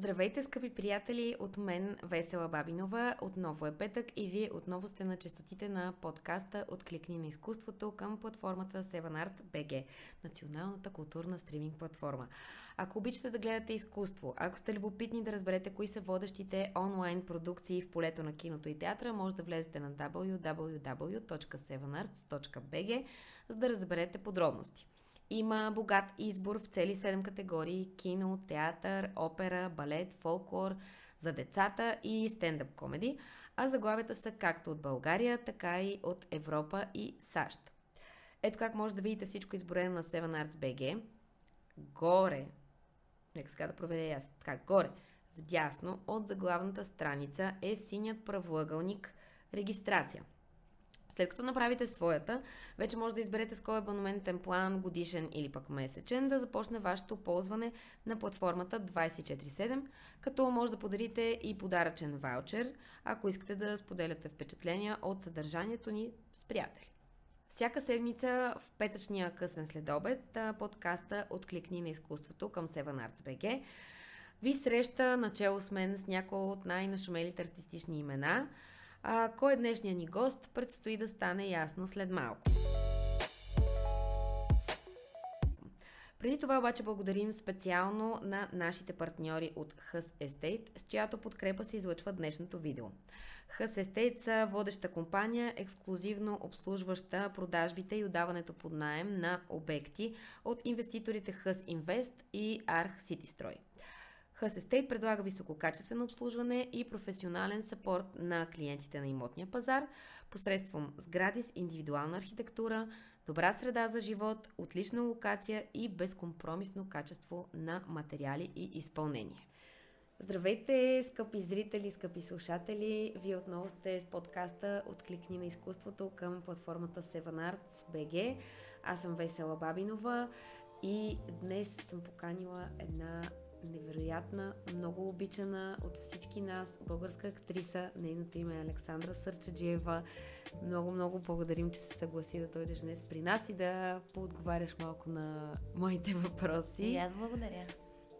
Здравейте, скъпи приятели! От мен Весела Бабинова. Отново е петък и вие отново сте на частотите на подкаста Откликни на изкуството към платформата Seven Arts BG, националната културна стриминг платформа. Ако обичате да гледате изкуство, ако сте любопитни да разберете кои са водещите онлайн продукции в полето на киното и театра, може да влезете на www.sevenarts.bg, за да разберете подробности. Има богат избор в цели 7 категории кино, театър, опера, балет, фолклор, за децата и стендъп комеди, а заглавията са както от България, така и от Европа и САЩ. Ето как може да видите всичко изборено на 7 Arts BG. Горе, нека сега да проверя аз, така, горе, вдясно от заглавната страница е синият правоъгълник регистрация – след като направите своята, вече може да изберете с кой абонаментен план, годишен или пък месечен, да започне вашето ползване на платформата 24-7, като може да подарите и подаръчен ваучер, ако искате да споделяте впечатления от съдържанието ни с приятели. Всяка седмица в петъчния късен следобед подкаста Откликни на изкуството към Seven Arts BG ви среща начало с мен с някои от най-нашумелите артистични имена – а, кой е днешният ни гост, предстои да стане ясно след малко. Преди това обаче благодарим специално на нашите партньори от Hus Estate, с чиято подкрепа се излъчва днешното видео. Hus Estate са водеща компания, ексклюзивно обслужваща продажбите и отдаването под найем на обекти от инвеститорите Hus Invest и Arch City Строй. Hus Estate предлага висококачествено обслужване и професионален сапорт на клиентите на имотния пазар посредством сгради с индивидуална архитектура, добра среда за живот, отлична локация и безкомпромисно качество на материали и изпълнение. Здравейте, скъпи зрители, скъпи слушатели! Вие отново сте с подкаста Откликни на изкуството към платформата Seven Arts BG. Аз съм Весела Бабинова и днес съм поканила една невероятна, много обичана от всички нас българска актриса. Нейното име е Александра Сърчаджиева. Много, много благодарим, че се съгласи да дойдеш днес при нас и да поотговаряш малко на моите въпроси. И аз благодаря.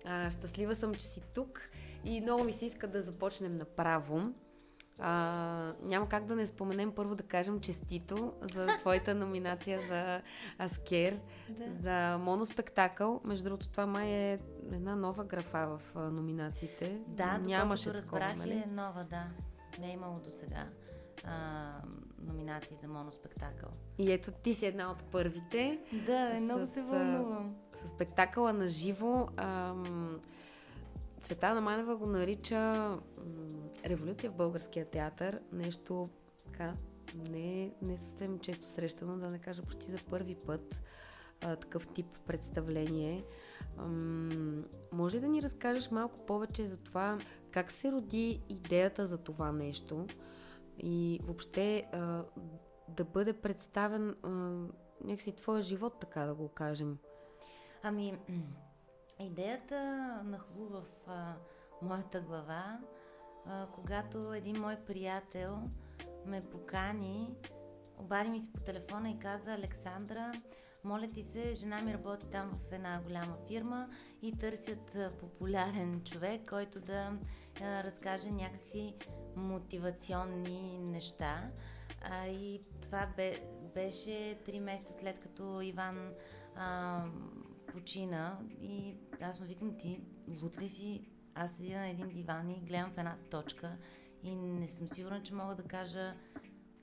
А, щастлива съм, че си тук и много ми се иска да започнем направо. А, няма как да не споменем първо да кажем честито за твоята номинация за Аскер, да. за моноспектакъл. Между другото, това май е една нова графа в а, номинациите. Да, Нямаше разбрах нали? е нова, да. Не е имало до сега номинации за моноспектакъл. И ето ти си една от първите. Да, с, много се вълнувам. С, с спектакъла на живо. Ам, Цветана Манева го нарича м, революция в българския театър. Нещо така не, не съвсем често срещано, да не кажа почти за първи път а, такъв тип представление. Ам, може да ни разкажеш малко повече за това как се роди идеята за това нещо и въобще а, да бъде представен а, някакси твоя живот, така да го кажем. Ами, Идеята нахлу в а, моята глава, а, когато един мой приятел ме покани, обади ми се по телефона и каза Александра, моля ти се, жена ми работи там в една голяма фирма и търсят популярен човек, който да а, разкаже някакви мотивационни неща. А, и това бе, беше три месеца след като Иван а, почина и аз му викам, ти лут ли си? Аз седя на един диван и гледам в една точка и не съм сигурна, че мога да кажа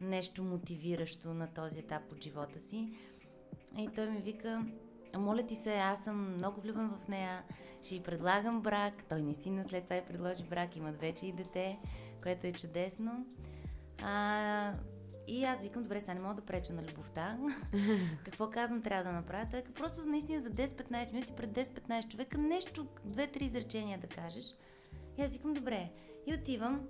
нещо мотивиращо на този етап от живота си. И той ми вика, моля ти се, аз съм много влюбен в нея, ще й предлагам брак. Той наистина след това и предложи брак, имат вече и дете, което е чудесно. А, и аз викам, добре, сега не мога да преча на любовта. Какво казвам, трябва да направя? Той просто наистина за 10-15 минути пред 10-15 човека нещо, две-три изречения да кажеш. И аз викам, добре. И отивам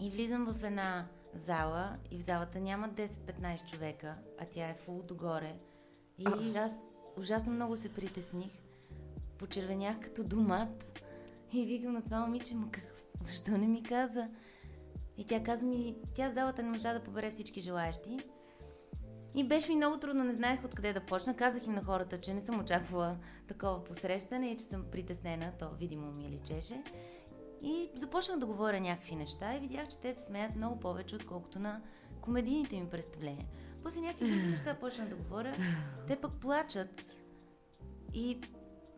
и влизам в една зала и в залата няма 10-15 човека, а тя е фул догоре. И аз ужасно много се притесних. Почервенях като домат и викам на това момиче, ма как, защо не ми каза? И тя каза ми, тя залата не можа да побере всички желаящи. И беше ми много трудно, не знаех откъде да почна. Казах им на хората, че не съм очаквала такова посрещане и че съм притеснена, то видимо ми личеше. И започнах да говоря някакви неща и видях, че те се смеят много повече, отколкото на комедийните ми представления. После някакви други неща почнах да говоря, те пък плачат. И,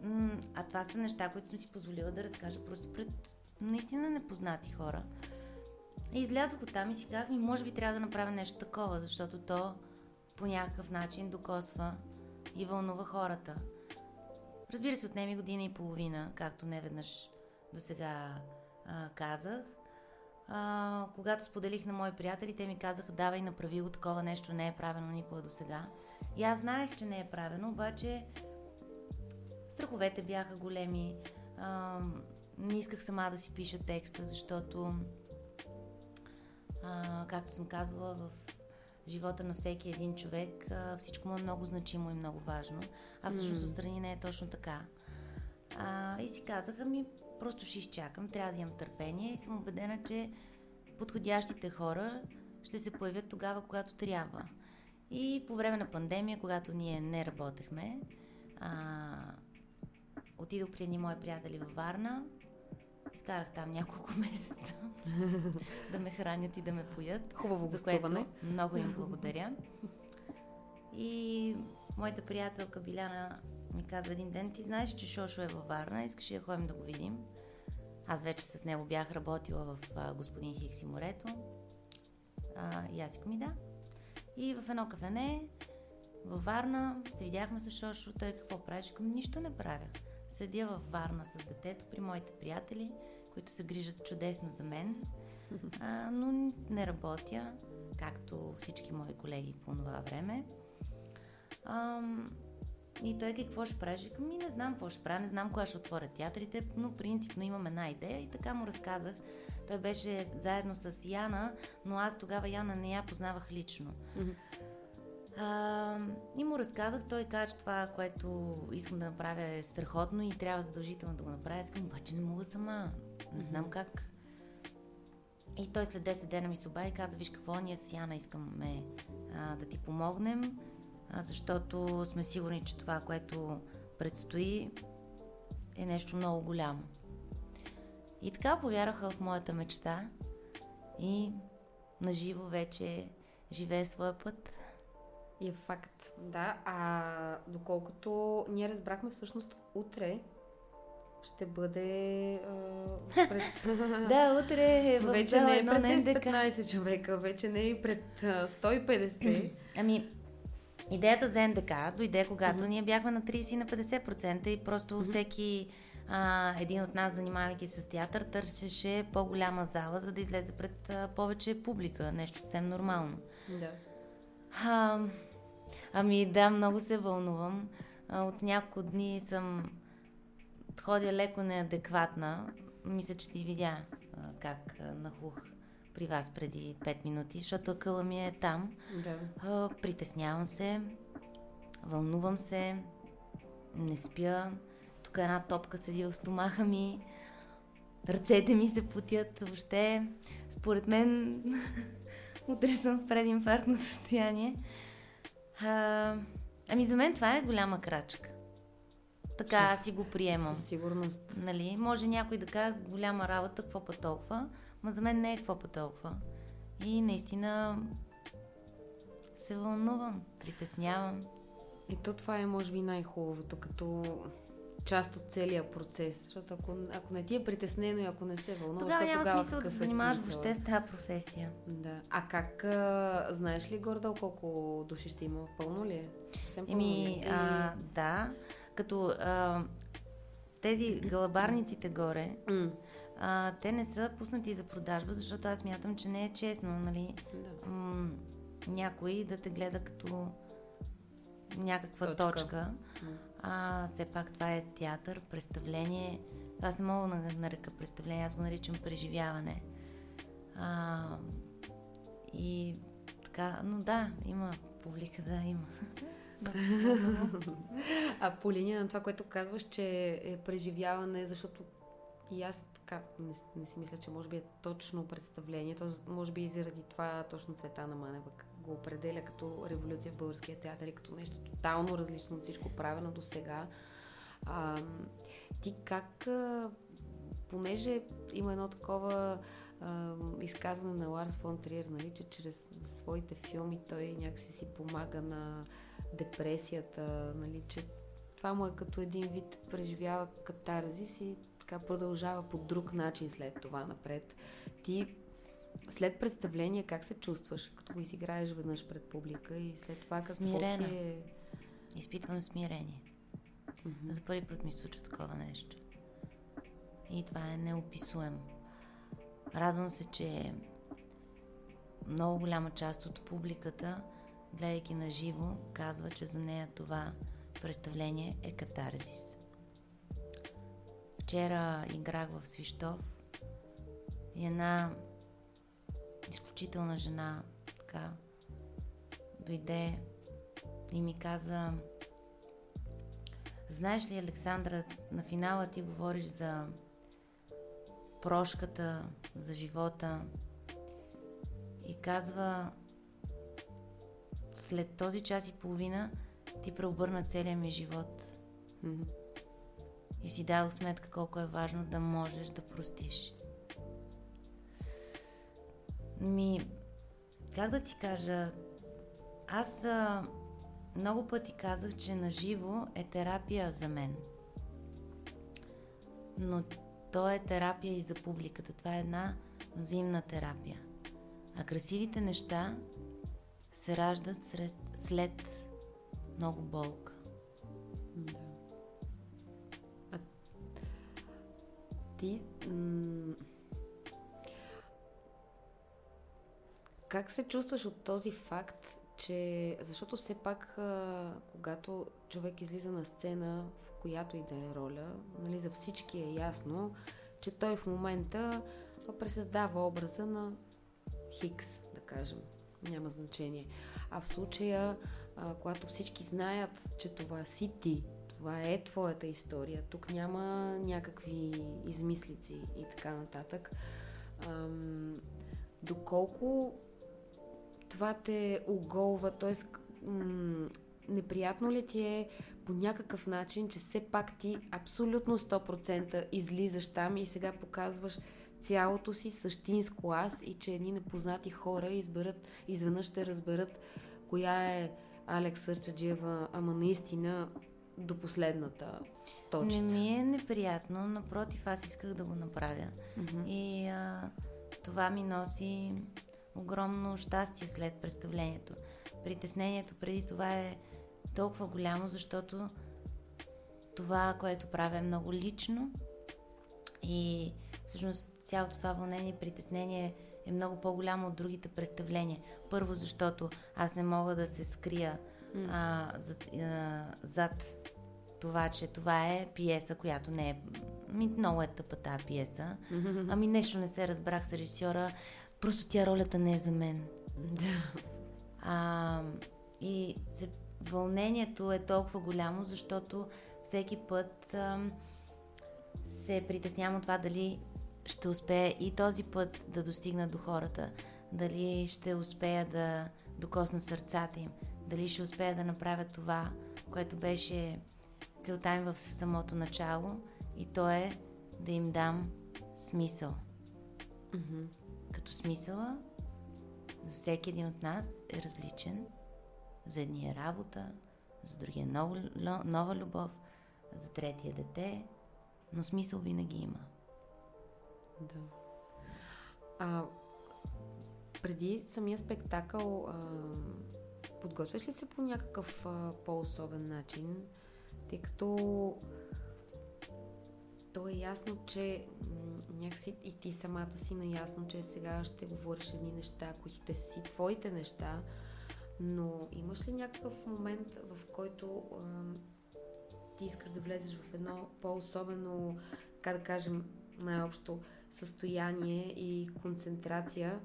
м- а това са неща, които съм си позволила да разкажа просто пред наистина непознати хора. И излязох от там и си казах, ми може би трябва да направя нещо такова, защото то по някакъв начин докосва и вълнува хората. Разбира се, отнеми година и половина, както не веднъж до сега казах. А, когато споделих на мои приятели, те ми казаха, давай направи го такова нещо, не е правено никога до сега. И аз знаех, че не е правено, обаче страховете бяха големи. А, не исках сама да си пиша текста, защото, а, както съм казвала, в живота на всеки един човек а, всичко му е много значимо и много важно. А всъщност mm. отстрани не е точно така. А, и си казаха ми, просто ще изчакам, трябва да имам търпение и съм убедена, че подходящите хора ще се появят тогава, когато трябва. И по време на пандемия, когато ние не работехме, а, отидох при едни мои приятели във Варна, изкарах там няколко месеца да ме хранят и да ме поят. Хубаво за което много им благодаря. И моята приятелка Биляна ми казва един ден, ти знаеш, че Шошо е във Варна, искаш да ходим да го видим? Аз вече с него бях работила в а, господин Хикси морето. А, и аз ми да. И в едно кафене във Варна се видяхме с Шошо, той какво правиш? Към нищо не правя. Седя във Варна с детето при моите приятели, които се грижат чудесно за мен, а, но не работя, както всички мои колеги по това време. Ам, и той какво ще правиш? Викам, ми не знам какво ще правя, не знам кога ще отворя театрите, но принципно имам една идея и така му разказах. Той беше заедно с Яна, но аз тогава Яна не я познавах лично. А, и му разказах, той каза, че това, което искам да направя е страхотно и трябва задължително да го направя. Искам, обаче не мога сама. Не знам как. И той след 10 дена ми се оба и каза, виж какво, ние с Яна искаме а, да ти помогнем защото сме сигурни, че това, което предстои, е нещо много голямо. И така повярваха в моята мечта и наживо вече живее своя път. И е факт, да. А доколкото ние разбрахме всъщност утре ще бъде а, пред... да, утре е в Вече не е пред 15 човека, вече не е пред 150. ами, Идеята за НДК дойде, когато mm-hmm. ние бяхме на 30 и на 50% и просто mm-hmm. всеки а, един от нас, занимавайки с театър, търсеше по-голяма зала, за да излезе пред а, повече публика. Нещо съвсем нормално. Да. А, ами да, много се вълнувам. От няколко дни съм ходя леко неадекватна. Мисля, че ти видя как нахлух при вас преди 5 минути, защото акъла ми е там. Да. Притеснявам се, вълнувам се, не спя. Тук една топка седи в стомаха ми, ръцете ми се путят. Въобще, според мен, утре съм в прединфарктно състояние. А, ами за мен това е голяма крачка. Така аз си го приемам. Със сигурност. Нали? Може някой да каже голяма работа, какво па толкова. Ма за мен не е какво по толкова. И наистина се вълнувам, притеснявам. И то това е, може би, най-хубавото, като част от целия процес. Защото ако, ако не ти е притеснено и ако не се вълнуваш, тогава няма тогава смисъл да се занимаваш въобще с тази професия. Да. А как, а, знаеш ли гордо колко души ще има? Пълно ли е? Съвсем пълно Еми, ли? Е? А, да. Като а, тези галабарниците горе, mm а, те не са пуснати за продажба, защото аз мятам, че не е честно, нали? Да. М- някой да те гледа като някаква точка. точка. А все пак това е театър, представление. Аз не мога да нарека представление, аз го наричам преживяване. А, и така, но да, има публика, да, има. а по линия на това, което казваш, че е преживяване, защото и аз така, не, не си мисля, че може би е точно представлението, може би и заради това точно Цвета на Манева го определя като революция в българския театър и като нещо тотално различно от всичко правено до сега. Ти как понеже има едно такова изказване на Ларс фон Триер, нали, че чрез своите филми той някакси си помага на депресията, нали, че това му е като един вид преживява катарзис и така продължава по друг начин след това напред. Ти след представление как се чувстваш, като го изиграеш веднъж пред публика и след това какво Смирена. ти е... Изпитвам смирение. Мгм. За първи път ми случва такова нещо. И това е неописуемо. Радвам се, че много голяма част от публиката, гледайки на живо, казва, че за нея това представление е катарзис. Вчера играх в Свищов и една изключителна жена така дойде и ми каза Знаеш ли, Александра, на финала ти говориш за прошката, за живота? И казва след този час и половина ти преобърна целия ми живот и си дал сметка колко е важно да можеш да простиш. Ми, как да ти кажа, аз а, много пъти казах, че на живо е терапия за мен. Но то е терапия и за публиката. Това е една взаимна терапия. А красивите неща се раждат сред, след много болка. Да. А ти м- как се чувстваш от този факт, че защото все пак, когато човек излиза на сцена, в която и да е роля, нали, за всички е ясно, че той в момента пресъздава образа на Хикс, да кажем. Няма значение. А в случая, а, когато всички знаят, че това си ти, това е твоята история, тук няма някакви измислици и така нататък. Ам, доколко това те оголва, т.е. м- неприятно ли ти е по някакъв начин, че все пак ти абсолютно 100% излизаш там и сега показваш цялото си същинско аз и че едни непознати хора изберат, изведнъж ще разберат коя е Алекс Сърчаджиева, ама наистина до последната точка. Не ми е неприятно, напротив, аз исках да го направя. Мгм. И а, това ми носи огромно щастие след представлението. Притеснението преди това е толкова голямо, защото това, което правя е много лично и всъщност цялото това вълнение и притеснение е много по-голямо от другите представления. Първо, защото аз не мога да се скрия а, зад, а, зад това, че това е пиеса, която не е... Ми, много е тъпа тази пиеса. Ами нещо не се разбрах с режисьора. Просто тя ролята не е за мен. Да. А, и се, вълнението е толкова голямо, защото всеки път ам, се притеснявам от това дали ще успея и този път да достигна до хората, дали ще успея да докосна сърцата им, дали ще успея да направя това, което беше целта им в самото начало и то е да им дам смисъл. Мгм. Като смисъла за всеки един от нас е различен. За едни е работа, за другия е нова, нова любов, за третия дете, но смисъл винаги има. Да. А, преди самия спектакъл, а, подготвяш ли се по някакъв а, по-особен начин? Тъй като то е ясно, че някакси и ти самата си наясно, че сега ще говориш едни неща, които те си твоите неща, но имаш ли някакъв момент, в който а, ти искаш да влезеш в едно по-особено, така да кажем, най-общо състояние и концентрация,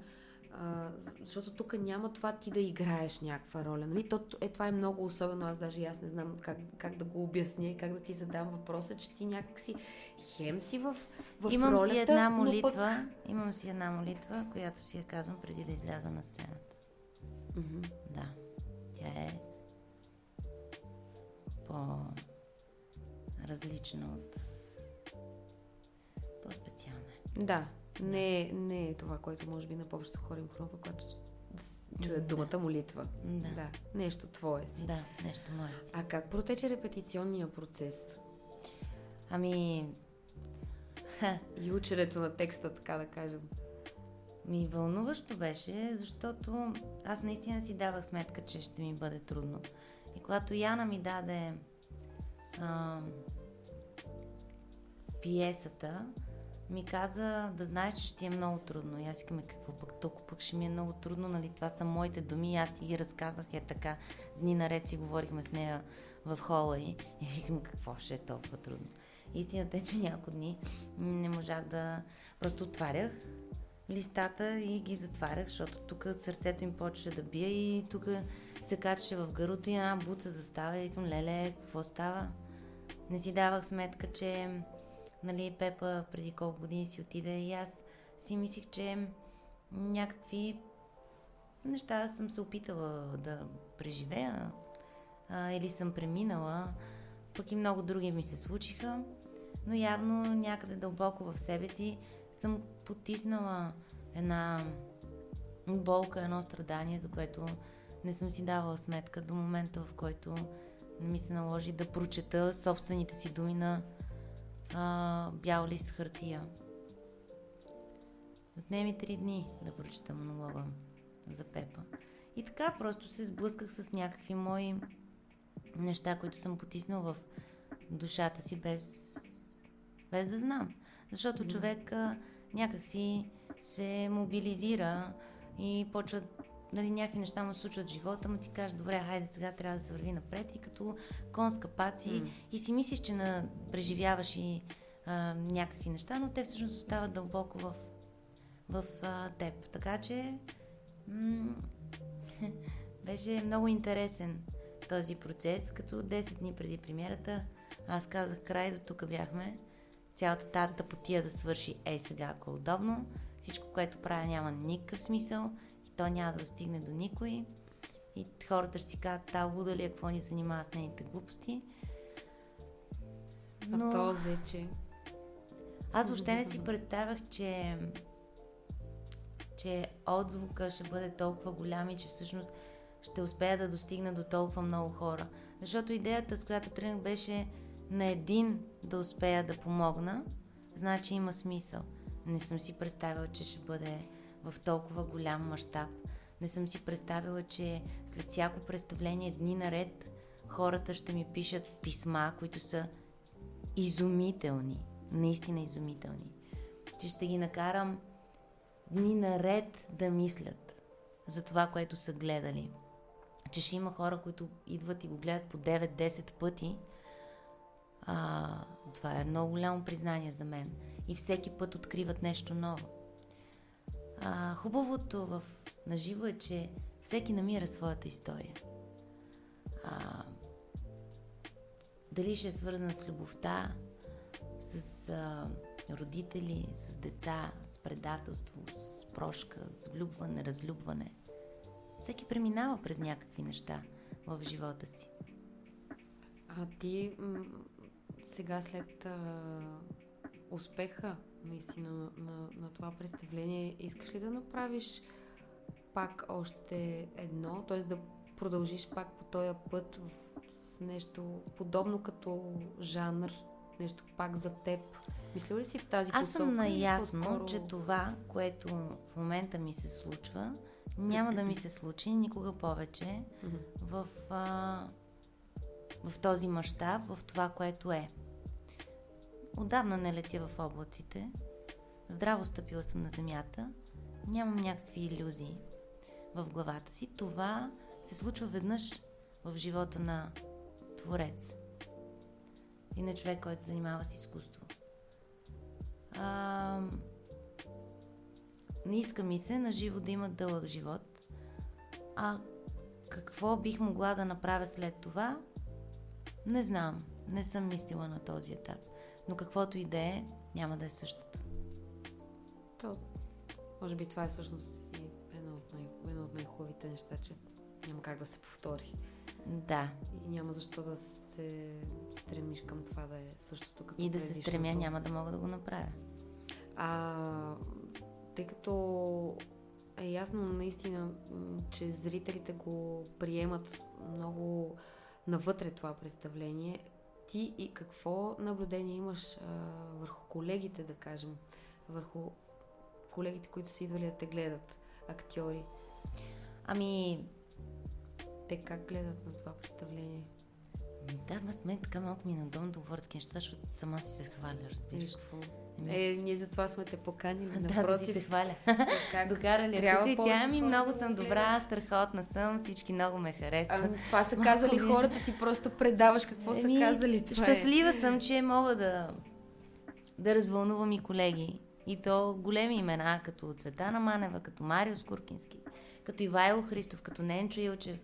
а, защото тук няма това ти да играеш някаква роля. Нали? То, е, това е много особено, аз даже аз не знам как, как да го обясня и как да ти задам въпроса, че ти някакси хем си в, в имам ролята, си една молитва, пък... имам си една молитва, която си я казвам преди да изляза на сцената. Мгм. Да, тя е по-различна от Да, не, е- не е това, което може би на повечето хора им хрумва, когато чуят Да. думата молитва. Да. Да, нещо твое си. Да, нещо мое си. А как протече репетиционния процес? Ами, ха, И ученето на текста, така да кажем. ми вълнуващо беше, защото аз наистина си давах сметка, че ще ми бъде трудно. И когато Яна ми даде а, пиесата, ми каза да знаеш, че ще е много трудно. И аз си казвам, какво пък толкова пък ще ми е много трудно, нали? Това са моите думи аз ти ги разказах е така. Дни наред си говорихме с нея в хола и, и викам, какво ще е толкова трудно. Истината е, че няколко дни не можах да... Просто отварях листата и ги затварях, защото тук сърцето им почваше да бие и тук се качеше в гърлото и една буца застава и викам, леле, какво става? Не си давах сметка, че нали, Пепа преди колко години си отиде и аз си мислих, че някакви неща съм се опитала да преживея а, или съм преминала, пък и много други ми се случиха, но явно някъде дълбоко в себе си съм потиснала една болка, едно страдание, за което не съм си давала сметка до момента, в който ми се наложи да прочета собствените си думи на а, бял лист хартия. Отнеми три дни да прочета монолога за Пепа. И така просто се сблъсках с някакви мои неща, които съм потиснал в душата си без, без да знам. Защото човек някакси се мобилизира и почва нали, някакви неща му случват живота, му ти каже, добре, хайде сега трябва да се върви напред и като кон с капаци М. и си мислиш, че на, преживяваш и а, някакви неща, но те всъщност остават дълбоко в, в а, теб. Така че м- беше много интересен този процес, като 10 дни преди премиерата аз казах край, до тук бяхме. Цялата тази тъпотия да свърши ей сега, ако е удобно. Всичко, което правя няма никакъв смисъл то няма да достигне до никой. И хората ще си кажат, та луда ли е, какво ни занимава с нейните глупости. А то вече... Аз въобще не си представях, че, че отзвука ще бъде толкова голям и че всъщност ще успея да достигна до толкова много хора. Защото идеята, с която тръгнах, беше на един да успея да помогна, значи има смисъл. Не съм си представила, че ще бъде в толкова голям мащаб. Не съм си представила, че след всяко представление дни наред хората ще ми пишат писма, които са изумителни. Наистина изумителни. Че ще ги накарам дни наред да мислят за това, което са гледали. Че ще има хора, които идват и го гледат по 9-10 пъти. А, това е много голямо признание за мен. И всеки път откриват нещо ново. А, хубавото в наживо е, че всеки намира своята история. А, дали ще е свързана с любовта, с а, родители, с деца, с предателство, с прошка, с влюбване, разлюбване. Всеки преминава през някакви неща в живота си. А ти м- сега след а, успеха наистина на, на, на това представление, искаш ли да направиш пак още едно, т.е. да продължиш пак по този път в, с нещо подобно като жанр, нещо пак за теб? Мислил ли си в тази Аз съм посока или наясно, по-скоро- че това, което в момента ми се случва, няма да ми се случи никога повече Мгм. в, а, в този мащаб, в това, което е. Отдавна не летя в облаците, здраво стъпила съм на земята, нямам някакви иллюзии в главата си. Това се случва веднъж в живота на творец и на човек, който се занимава с изкуство. А, не иска ми се на живо да има дълъг живот. А какво бих могла да направя след това? Не знам. Не съм мислила на този етап. Но каквото и да е, няма да е същото. То, може би това е всъщност и едно от, най- едно от най-хубавите неща, че няма как да се повтори. Да. И няма защо да се стремиш към това да е същото като И да се стремя няма да мога да го направя. А, тъй като е ясно наистина, че зрителите го приемат много навътре това представление, ти и какво наблюдение имаш а, върху колегите, да кажем, върху колегите, които са идвали да те гледат, актьори? Ами... Те как гледат на това представление? Да, с мен така малко ми е надолу такива неща, защото сама си се хваля, разбираш. Какво? Е, ние затова сме те поканили. Да, да си се хваля. Как? Докарали тук и тя ми много съм добра, страхотна съм, всички много ме харесват. Ами, това са казали хората, ти просто предаваш какво Еми, са казали. Това е. щастлива е. съм, че мога да, да развълнувам и колеги. И то големи имена, като Цветана Манева, като Марио Скуркински, като Ивайло Христов, като Ненчо Илчев.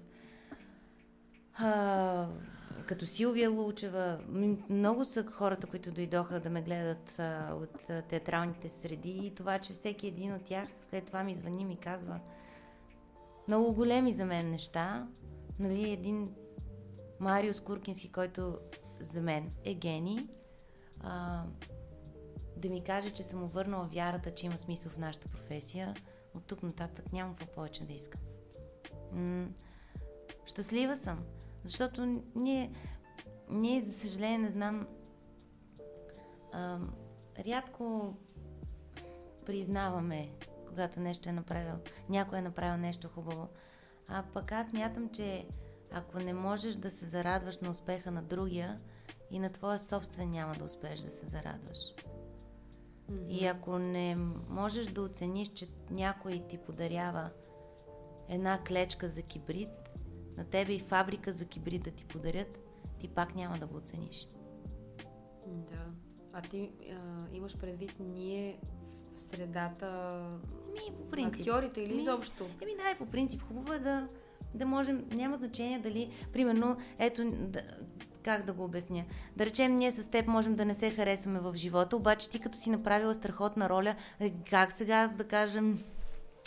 А, като Силвия Лучева. Много са хората, които дойдоха да ме гледат а, от а, театралните среди и това, че всеки един от тях след това ми звъни ми казва много големи за мен неща. Нали, един Мариус Куркински, който за мен е гений, а, да ми каже, че съм върнала вярата, че има смисъл в нашата професия, от тук нататък нямам какво повече да искам. М- щастлива съм. Защото ние, ние за съжаление, не знам, а, рядко признаваме, когато нещо е направил, някой е направил нещо хубаво. А пък аз мятам, че ако не можеш да се зарадваш на успеха на другия, и на твоя собствен няма да успееш да се зарадваш. Mm-hmm. И ако не можеш да оцениш, че някой ти подарява една клечка за кибрид, на тебе и фабрика за кибрид да ти подарят, ти пак няма да го оцениш. Да. А ти а, имаш предвид ние в средата ми, по принцип. актьорите или ми, изобщо? Еми да, по принцип. Хубаво е да, да можем, няма значение дали, примерно, ето, да, как да го обясня. Да речем, ние с теб можем да не се харесваме в живота, обаче ти като си направила страхотна роля, е, как сега аз да кажем,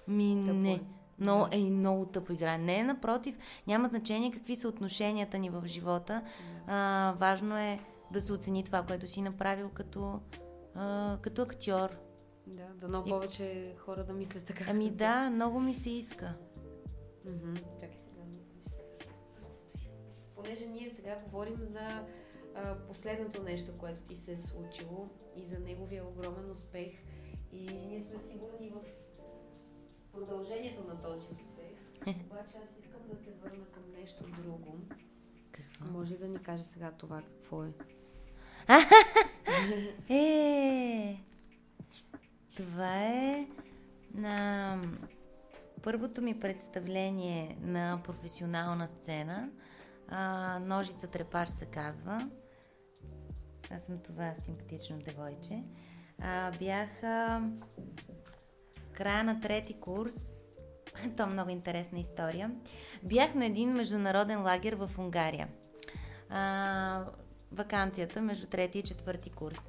ми Тъпо. не. Много, е много тъпо играе. Не, напротив, няма значение какви са отношенията ни в живота. А, важно е да се оцени това, което си направил като, а, като актьор. Да, да много повече и... хора да мислят така. Ами да, много ми се иска. Чакай сега. Понеже ние сега говорим за а, последното нещо, което ти се е случило и за неговия огромен успех. И ние сме сигурни в продължението на този успех. Обаче аз искам да те върна към нещо друго. Какво? Може да ни каже сега това какво е? е, това е на първото ми представление на професионална сцена. А, Ножица трепаш се казва. Аз съм това симпатично девойче. А, бях а, края на трети курс, то е много интересна история, бях на един международен лагер в Унгария. А, вакансията между трети и четвърти курс.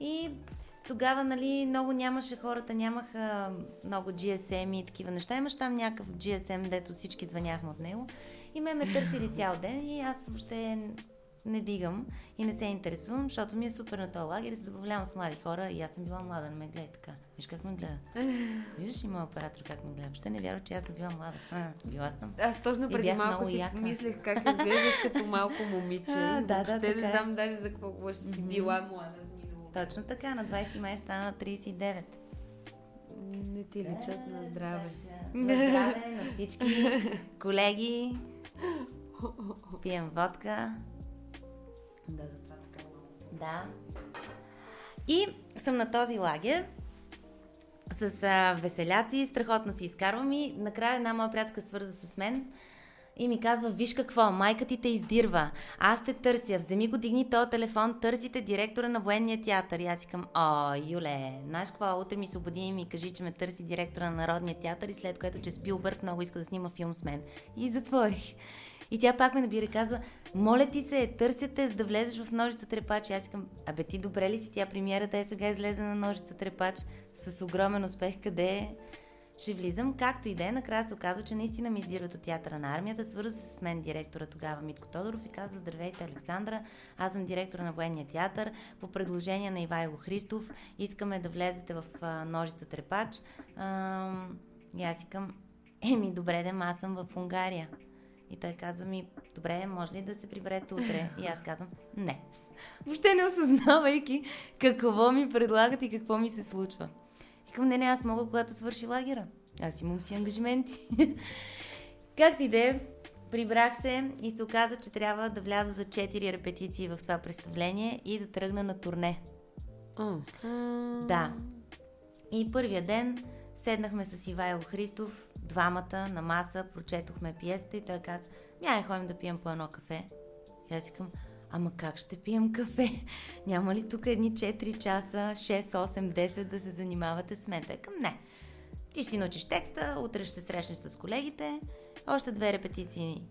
И тогава, нали, много нямаше хората, нямаха много GSM и такива неща. Имаш там някакъв GSM, дето всички звъняхме от него. И ме ме търсили цял ден и аз въобще не дигам и не се интересувам, защото ми е супер на този лагер и се забавлявам с млади хора и аз съм била млада, не ме гледай така. Виж как ме гледа. Виждаш ли моят оператор как ме гледа? Въобще не вярва, че аз съм била млада. А, била съм. Аз точно преди малко си яка. мислех как изглеждаш като малко момиче. А, да, да, да, не е. знам даже за какво говориш, си била млада. Точно така, на 20 май стана 39. Не ти личат на здраве. На здраве на всички колеги. Пием водка. Да, затова така Да. И съм на този лагер с а, веселяци, страхотно си изкарвам и накрая една моя приятелка свърза с мен и ми казва, виж какво, майка ти те издирва, аз те търся, вземи го, дигни този телефон, търсите директора на военния театър. И аз си към, о, Юле, знаеш какво, утре ми се обади и ми кажи, че ме търси директора на Народния театър и след което, че Спилбърг много иска да снима филм с мен. И затворих. И тя пак ме набира и казва, моля ти се, търсяте, за да влезеш в ножица трепач. И аз искам, абе ти добре ли си? Тя премиерата е сега излезе на ножица трепач с огромен успех. Къде е? ще влизам, както и да е. Накрая се оказва, че наистина ми издирват от театъра на армията. Свърза се с мен директора тогава Митко Тодоров и казва, здравейте, Александра, аз съм директора на военния театър. По предложение на Ивайло Христов искаме да влезете в ножица трепач. А, и аз викам, еми, добре, да, аз съм в Унгария. И той казва ми, добре, може ли да се приберете утре? И аз казвам, не. Въобще не осъзнавайки какво ми предлагат и какво ми се случва. Викам, не, не, аз мога, когато свърши лагера. Аз имам си ангажименти. как и да е, прибрах се и се оказа, че трябва да вляза за 4 репетиции в това представление и да тръгна на турне. Mm. Да. И първия ден седнахме с Ивайло Христов, двамата на маса, прочетохме пиесата и той каза, няма ходим да пием по едно кафе. И аз викам, ама как ще пием кафе? Няма ли тук едни 4 часа, 6, 8, 10 да се занимавате с мен? Той към не. Ти ще си научиш текста, утре ще се срещнеш с колегите, още две репетиции,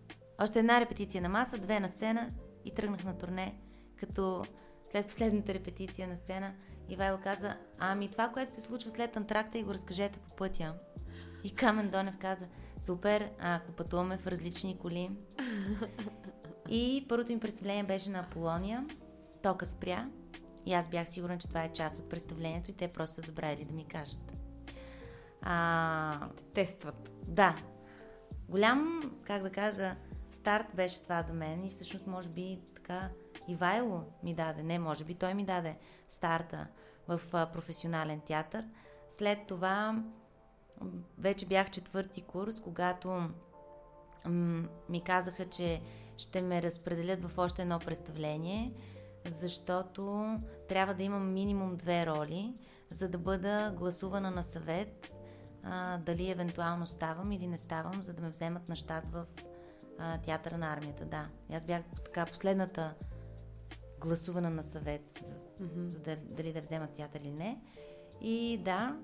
още една репетиция на маса, две на сцена и тръгнах на турне, като след последната репетиция на сцена Ивайло каза, ами това, което се случва след антракта и го разкажете по пътя. И Камен Донев каза, супер, ако пътуваме в различни коли. И първото ми представление беше на Аполония. Тока спря. И аз бях сигурна, че това е част от представлението и те просто са забравили да ми кажат. А, Тестват. да. Голям, как да кажа, старт беше това за мен и всъщност може би така Ивайло ми даде, не може би той ми даде старта в професионален театър. След това вече бях четвърти курс, когато ми казаха, че ще ме разпределят в още едно представление, защото трябва да имам минимум две роли, за да бъда гласувана на съвет а, дали евентуално ставам или не ставам, за да ме вземат на щат в а, театъра на армията. Да, И аз бях така последната гласувана на съвет, за, Мгм. за да, дали да взема театър или не. И да,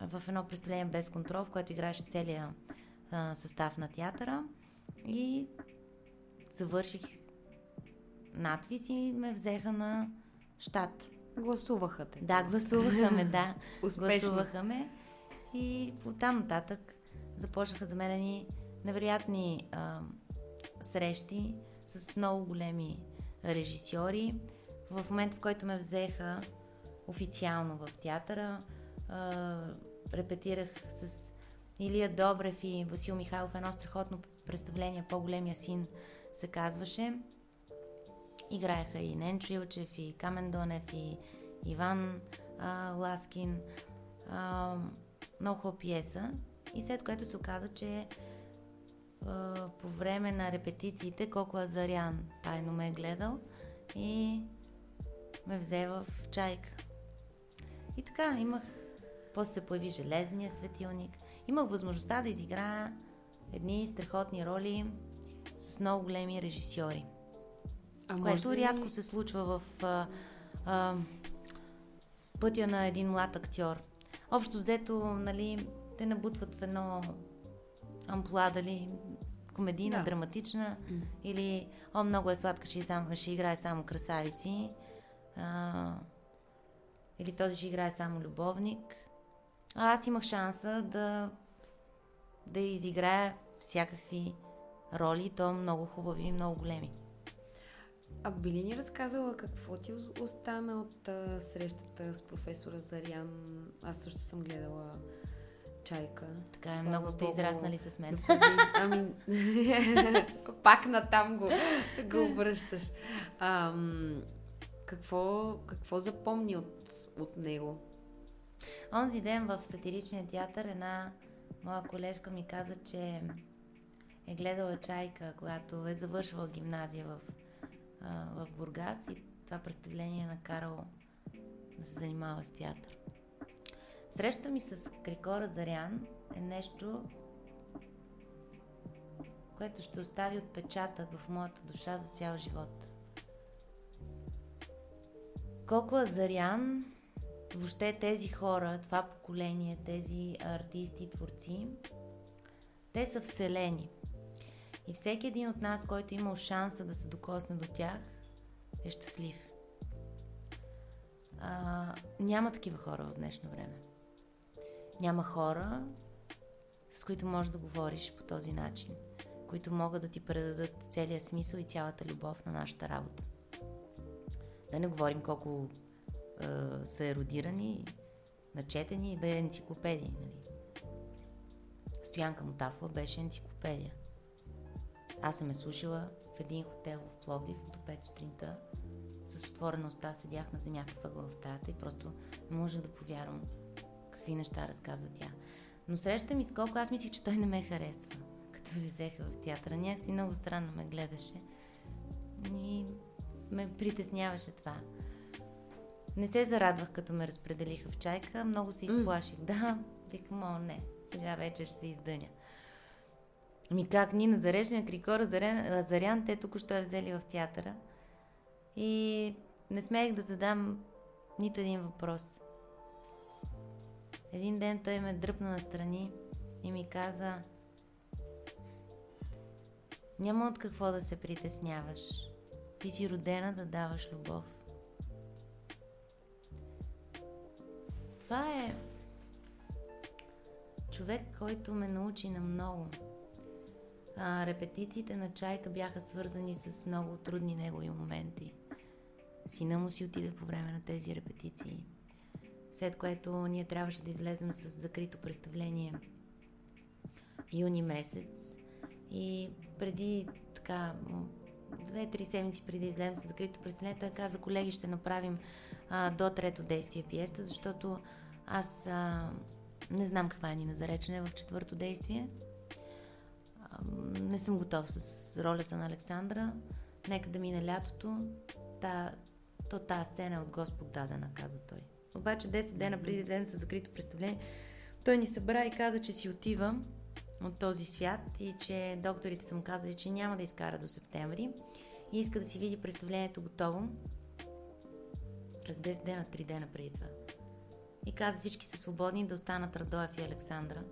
в едно представление без контрол, в което играеше целият а, състав на театъра и завърших надвис и ме взеха на щат. Гласуваха те. Да, гласуваха ме, да. Успешно. Гласуваха ме и оттам нататък започнаха за мен едни невероятни а, срещи с много големи режисьори. В момента, в който ме взеха официално в театъра, а, репетирах с Илия Добрев и Васил Михайлов едно страхотно представление По-големия син се казваше. Играеха и Ненчо Илчев, и Камен Донев, и Иван а, Ласкин. А, много хубава пиеса. И след което се оказа, че а, по време на репетициите Коко Азарян тайно ме е гледал и ме взе в чайка. И така, имах... После се появи Железния светилник. Имах възможността да изиграя едни страхотни роли с много големи режисьори. А Което ли- рядко се случва в а, а, пътя на един млад актьор. Общо взето, нали, те набутват в едно ампла, дали комедийна, Да. драматична М. или о, много е сладка, ще, изам- ще играе само красавици. А, или този ще играе само любовник. Аз имах шанса да, да изиграя всякакви роли, то много хубави и много големи. А би ли ни разказала какво ти ос- остана от а, срещата с професора Зарян? Аз също съм гледала Чайка. Така е, много сте Богу. израснали с мен. Ами, пак натам го, го връщаш. Ам, какво, какво запомни от, от него? Онзи ден в сатиричния театър една моя колежка ми каза, че е гледала Чайка, когато е завършвала гимназия в, а, в Бургас и това представление е накарало да се занимава с театър. Среща ми с Крикора Зарян е нещо, което ще остави отпечатък в моята душа за цял живот. Колко Азарян, въобще тези хора, това поколение, тези артисти творци, те са вселени. И всеки един от нас, който е имал шанса да се докосне до тях, е щастлив. А, няма такива хора в днешно време. Няма хора, с които можеш да говориш по този начин, които могат да ти предадат целият смисъл и цялата любов на нашата работа. Да не говорим колко е, са еродирани, начетени и бе енциклопедии. Нали? Стоянка Мотафова беше енциклопедия. Аз съм е слушала в един хотел в Пловдив до 5 сутринта. С отворена уста седях на земята въгъл в стаята и просто не можех да повярвам какви неща разказва тя. Но среща ми с колко аз мислих, че той не ме харесва. Като ме взеха в театъра, някакси много странно ме гледаше. И ме притесняваше това. Не се зарадвах, като ме разпределиха в чайка. Много се изплаших. Mm. Да, викам, о, не, сега вече ще се издъня. Ми как Нина Заречня, Крикора, Зарян, Зарян, те тук що е взели в театъра. И не смеех да задам нито един въпрос. Един ден той ме дръпна настрани и ми каза Няма от какво да се притесняваш. Ти си родена да даваш любов. Това е човек, който ме научи на много. А, репетициите на Чайка бяха свързани с много трудни негови моменти. Сина му си отиде по време на тези репетиции. След което ние трябваше да излезем с закрито представление юни месец. И преди така две-три седмици преди да излезем с закрито представление, той каза, колеги, ще направим а, до трето действие пиеста, защото аз а, не знам каква е Нина Заречене в четвърто действие. А, не съм готов с ролята на Александра. Нека да мине лятото. Та, то тази сцена е от Господ дадена, каза той. Обаче 10 дена преди да излезем с закрито представление, той ни събра и каза, че си отива от този свят и че докторите са му казали, че няма да изкара до септември и иска да си види представлението готово. Как 10 дена, 3 дена преди това. И каза всички са свободни да останат Радоев и Александра.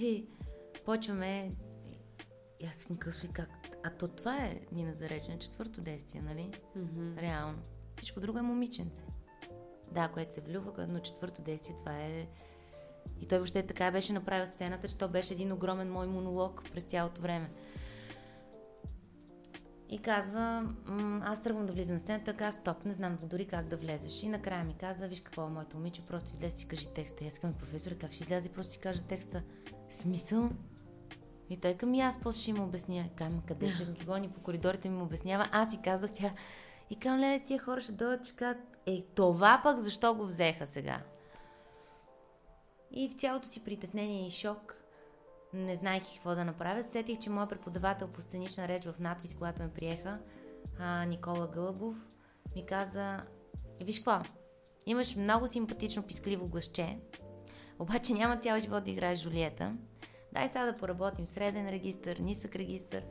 И почваме... И аз си казвам, как? А то това е Нина Заречен, четвърто действие, нали? Mm-hmm. Реално. Всичко друго е момиченце. Да, което се влюбва, но четвърто действие това е... И той въобще така беше направил сцената, че то беше един огромен мой монолог през цялото време. И казва, аз тръгвам да влизам на сцената, така стоп, не знам дори как да влезеш. И накрая ми каза, виж какво е моето момиче, просто излез си кажи текста. И аз казвам, професор, как ще излезе, просто си кажа текста. Смисъл? И той към и аз после ще им обясня. Кам, къде ще ги гони по коридорите ми обяснява. Аз си казах тя. И към леде, тия хора ще дойдат, че кажат, е, това пък защо го взеха сега? И в цялото си притеснение и шок не знаех какво да направя. Сетих, че моят преподавател по сценична реч в надвис, когато ме приеха, Никола Гълъбов, ми каза, виж какво, имаш много симпатично пискливо гласче, обаче няма цял живот да играеш Жулиета. Дай сега да поработим среден регистър, нисък регистър.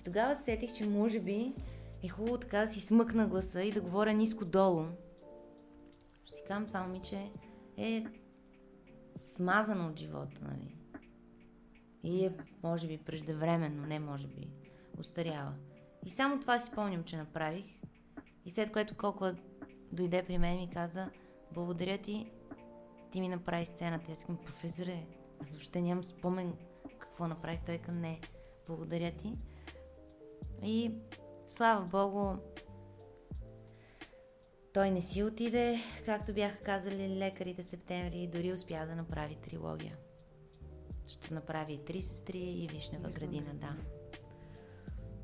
И тогава сетих, че може би е хубаво така да си смъкна гласа и да говоря ниско-долу. Ще си казвам, това момиче е смазано от живота, нали? И е, може би, преждевременно, не може би, устарява. И само това си спомням, че направих. И след което колко дойде при мен и каза, благодаря ти, ти ми направи сцената. Аз казвам, професоре, аз въобще нямам спомен какво направих. Той към не, благодаря ти. И слава Богу, той не си отиде, както бяха казали лекарите септември, и дори успя да направи трилогия. Ще направи и три сестри и Вишнева градина, да.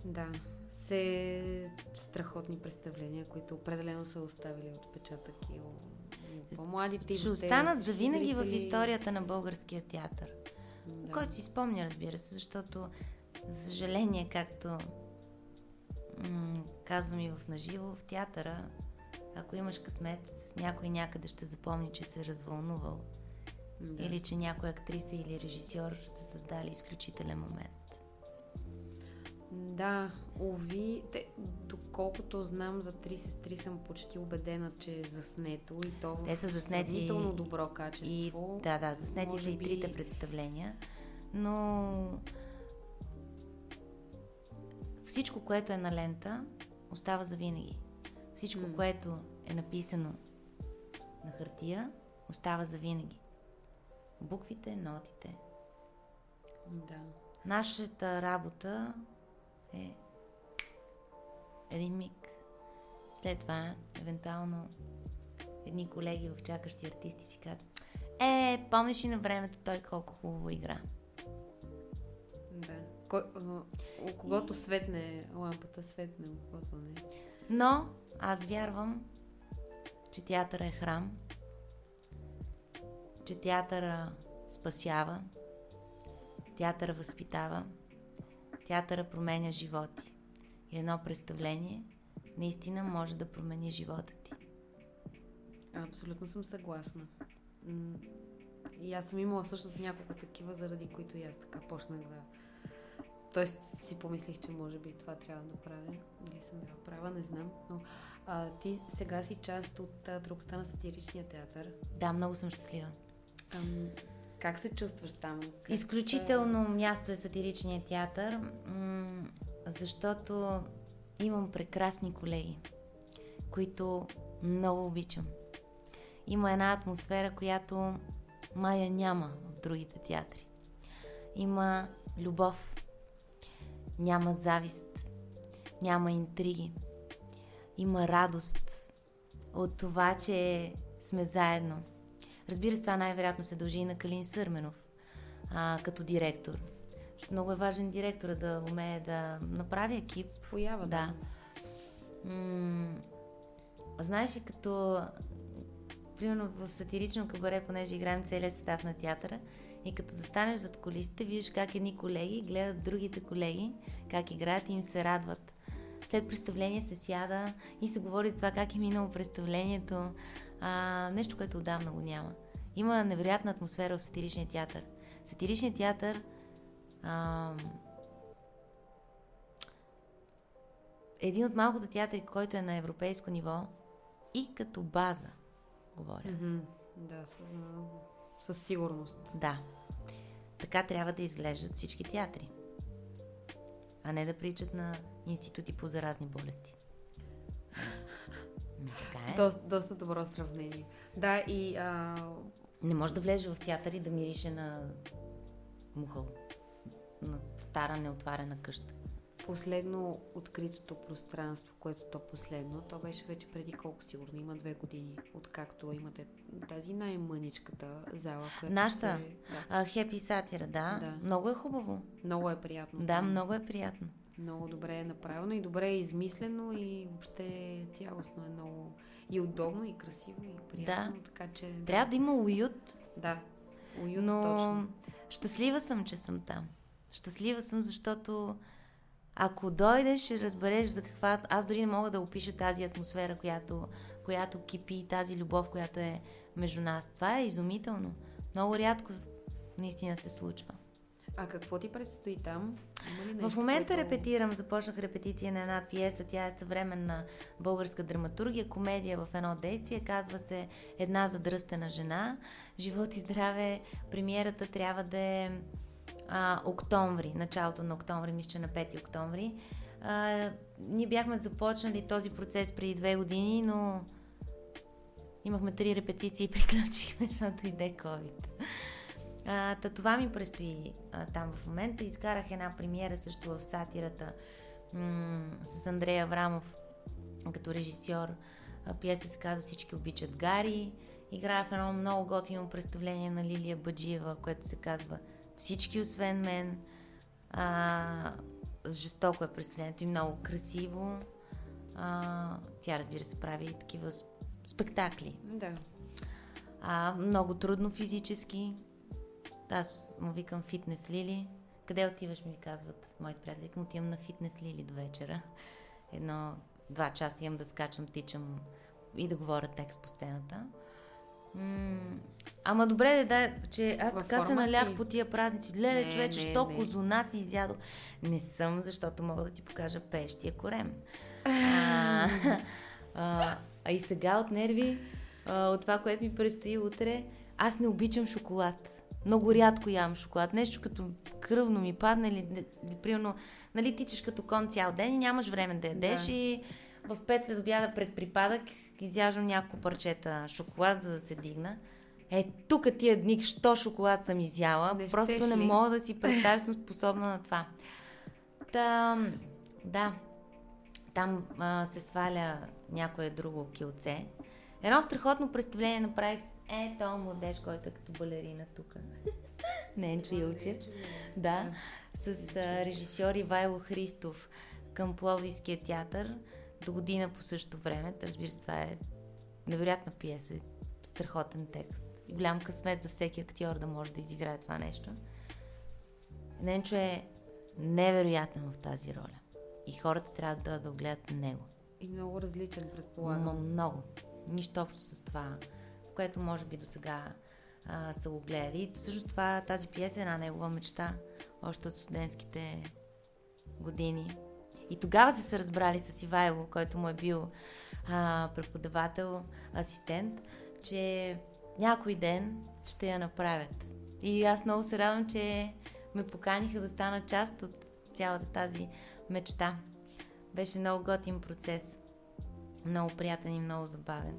Да, се страхотни представления, които определено са оставили отпечатък и по-младите. Ще останат завинаги в историята на българския театър. Да. Който си спомня, разбира се, защото, за съжаление, както м- казвам и в наживо, в театъра, ако имаш късмет, някой някъде ще запомни, че се е развълнувал да. Или че някоя актриса или режисьор са създали изключителен момент. Да, ови, те, доколкото знам за три сестри съм почти убедена, че е заснето и то те са заснети добро качество. И, да, да, заснети са и трите представления, но всичко, което е на лента, остава за винаги. Всичко, mm. което е написано на хартия, остава за винаги буквите, нотите, Да. Нашата работа е един миг. След това, евентуално, едни колеги в чакащи артисти си казват Е, помниш и на времето той колко хубаво игра. Да. У когото светне лампата, светне, когото не. Но аз вярвам, че театъра е храм, че театъра спасява, театъра възпитава, театъра променя животи. И едно представление наистина може да промени живота ти. Абсолютно съм съгласна. И аз съм имала всъщност няколко такива, заради които и аз така почнах да... Тоест си помислих, че може би това трябва да правя. Или съм била права, не знам. Но а, ти сега си част от а, трупата на сатиричния театър. Да, много съм щастлива. Ам, как се чувстваш там? Как Изключително място е сатиричният театър, м- защото имам прекрасни колеги, които много обичам. Има една атмосфера, която Майя няма в другите театри. Има любов, няма завист, няма интриги, има радост от това, че сме заедно. Разбира се, това най-вероятно се дължи и на Калин Сърменов а, като директор. Много е важен директора да умее да направи екип. Споява, Да. М- знаеш ли, като примерно в сатирично кабаре, понеже играем целият състав на театъра, и като застанеш зад колисите, виждаш как едни колеги гледат другите колеги, как играят и им се радват. След представление се сяда и се говори за това как е минало представлението. А, нещо, което отдавна го няма. Има невероятна атмосфера в сатиричния театър. Сатиричният театър а, е един от малкото театри, който е на европейско ниво и като база, говоря. Мгм. Да, със, със сигурност. Да. Така трябва да изглеждат всички театри. А не да причат на институти по заразни болести. Ми, така е. Доста, доста добро сравнение. Да, и а, Не може да влезеш в театър и да мирише на мухъл. На стара неотварена къща. Последно откритото пространство, което то последно, то беше вече преди колко сигурно, има две години, откакто имате тази най-мъничката зала, която Нашата? се... Да, хепи сатира, да. Да. Много е хубаво. много е приятно. Да, много е приятно. Много добре е направено и добре е измислено и въобще цялостно е много и удобно, и красиво, и приятно, така че... да. Трябва да има уют, Да, уют но точно. щастлива съм, че съм там. Щастлива съм, защото ако дойдеш, ще разбереш за каква... Аз дори не мога да опиша тази атмосфера, която, която кипи, тази любов, която е между нас. Това е изумително. Много рядко наистина се случва. А какво ти предстои там? Нещо, В момента което... репетирам, започнах репетиция на една пиеса. Тя е съвременна българска драматургия, комедия в едно действие. Казва се Една задръстена жена. Живот и здраве. Премиерата трябва да е а, октомври, началото на октомври, мисля, на 5 октомври. А, ние бяхме започнали този процес преди две години, но имахме три репетиции и приключихме, защото иде COVID. А, та това ми предстои а, там в момента. Изкарах една премиера също в сатирата м- с Андрей Аврамов като режисьор. Пиеста се казва Всички обичат Гари. Играя в едно много готино представление на Лилия Баджиева, което се казва Всички освен мен. А, жестоко е представлението и много красиво. А, тя, разбира се, прави и такива спектакли. Да. А, много трудно физически. Аз му викам фитнес Лили. Къде отиваш, ми казват моите приятели. Викам, отивам на фитнес Лили до вечера. Едно, два часа имам да скачам, тичам и да говоря текст по сцената. М- Ама добре, да, че аз Във така се налях си. по тия празници. Леле, Не, човече, не, що не. козунаци изядох. Не съм, защото мога да ти покажа пещия корем. А, а, а и сега от нерви, а, от това, което ми предстои утре, аз не обичам шоколад. Много рядко ям шоколад. Нещо като кръвно ми падне или примерно, нали, тичаш като кон цял ден и нямаш време да ядеш Да. и в 5 след обяда пред припадък изяждам няколко парчета шоколад, за да се дигна. Е, тук тия дни, що шоколад съм изяла, Не просто не ли? мога да си представя, съм способна на това. Та, да, там а, се сваля някое друго килце. Едно страхотно представление направих с е, то младеж, който е като балерина тук. Ненчо Илчев. Да, с а, режисьор Ивайло Христов към Пловдивския театър. До година по същото време. Разбира се, това е невероятна пиеса, страхотен текст. И голям късмет за всеки актьор да може да изиграе това нещо. Ненчо е невероятен в тази роля. И хората трябва да, да гледат него. И много различен, предполагам. много. Нищо общо с това, което може би до сега са го гледали. И всъщност това, тази пиеса е една негова мечта, още от студентските години. И тогава са се разбрали с Ивайло, който му е бил а, преподавател, асистент, че някой ден ще я направят. И аз много се радвам, че ме поканиха да стана част от цялата тази мечта. Беше много готин процес. Много приятен и много забавен.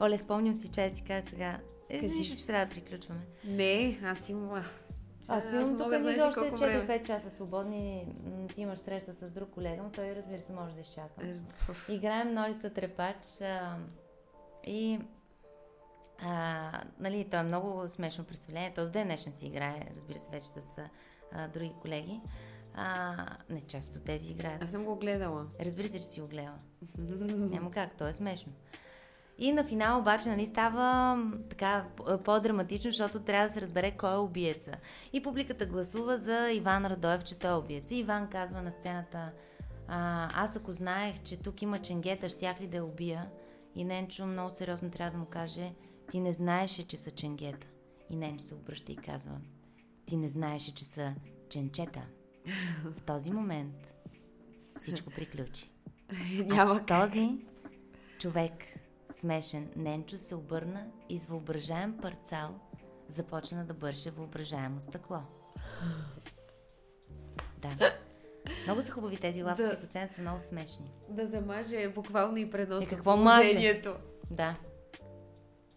Оле, спомням си, че ти кажа сега. Е, Кажи. нищо, че трябва да приключваме. Не, аз имам... Имам мога тук ни още колко време. 4-5 часа свободни. Ти имаш среща с друг колега, но той разбира се може да изчака. Е, Играем Нолица Трепач а, и а, нали, то е много смешно представление. То до ден днешен си играе, разбира се, вече с а, други колеги. А, не, част от тези играят. Аз съм го гледала. Разбира се, че си го гледала. Няма как, то е смешно. И на финал обаче нали, става така по-драматично, защото трябва да се разбере кой е убиеца. И публиката гласува за Иван Радоев, че той е убиеца. Иван казва на сцената, а, аз ако знаех, че тук има ченгета, щях ли да я убия? И Ненчо много сериозно трябва да му каже, ти не знаеше, че са ченгета. И Ненчо се обръща и казва, ти не знаеше, че са ченчета. В този момент всичко приключи. Няма този човек, смешен Ненчо, се обърна и с въображаем парцал започна да бърше въображаемо стъкло. Да. Много са хубави тези лапси, Да. сцената са много смешни. да замаже буквално и пренос Е, какво маже? Да.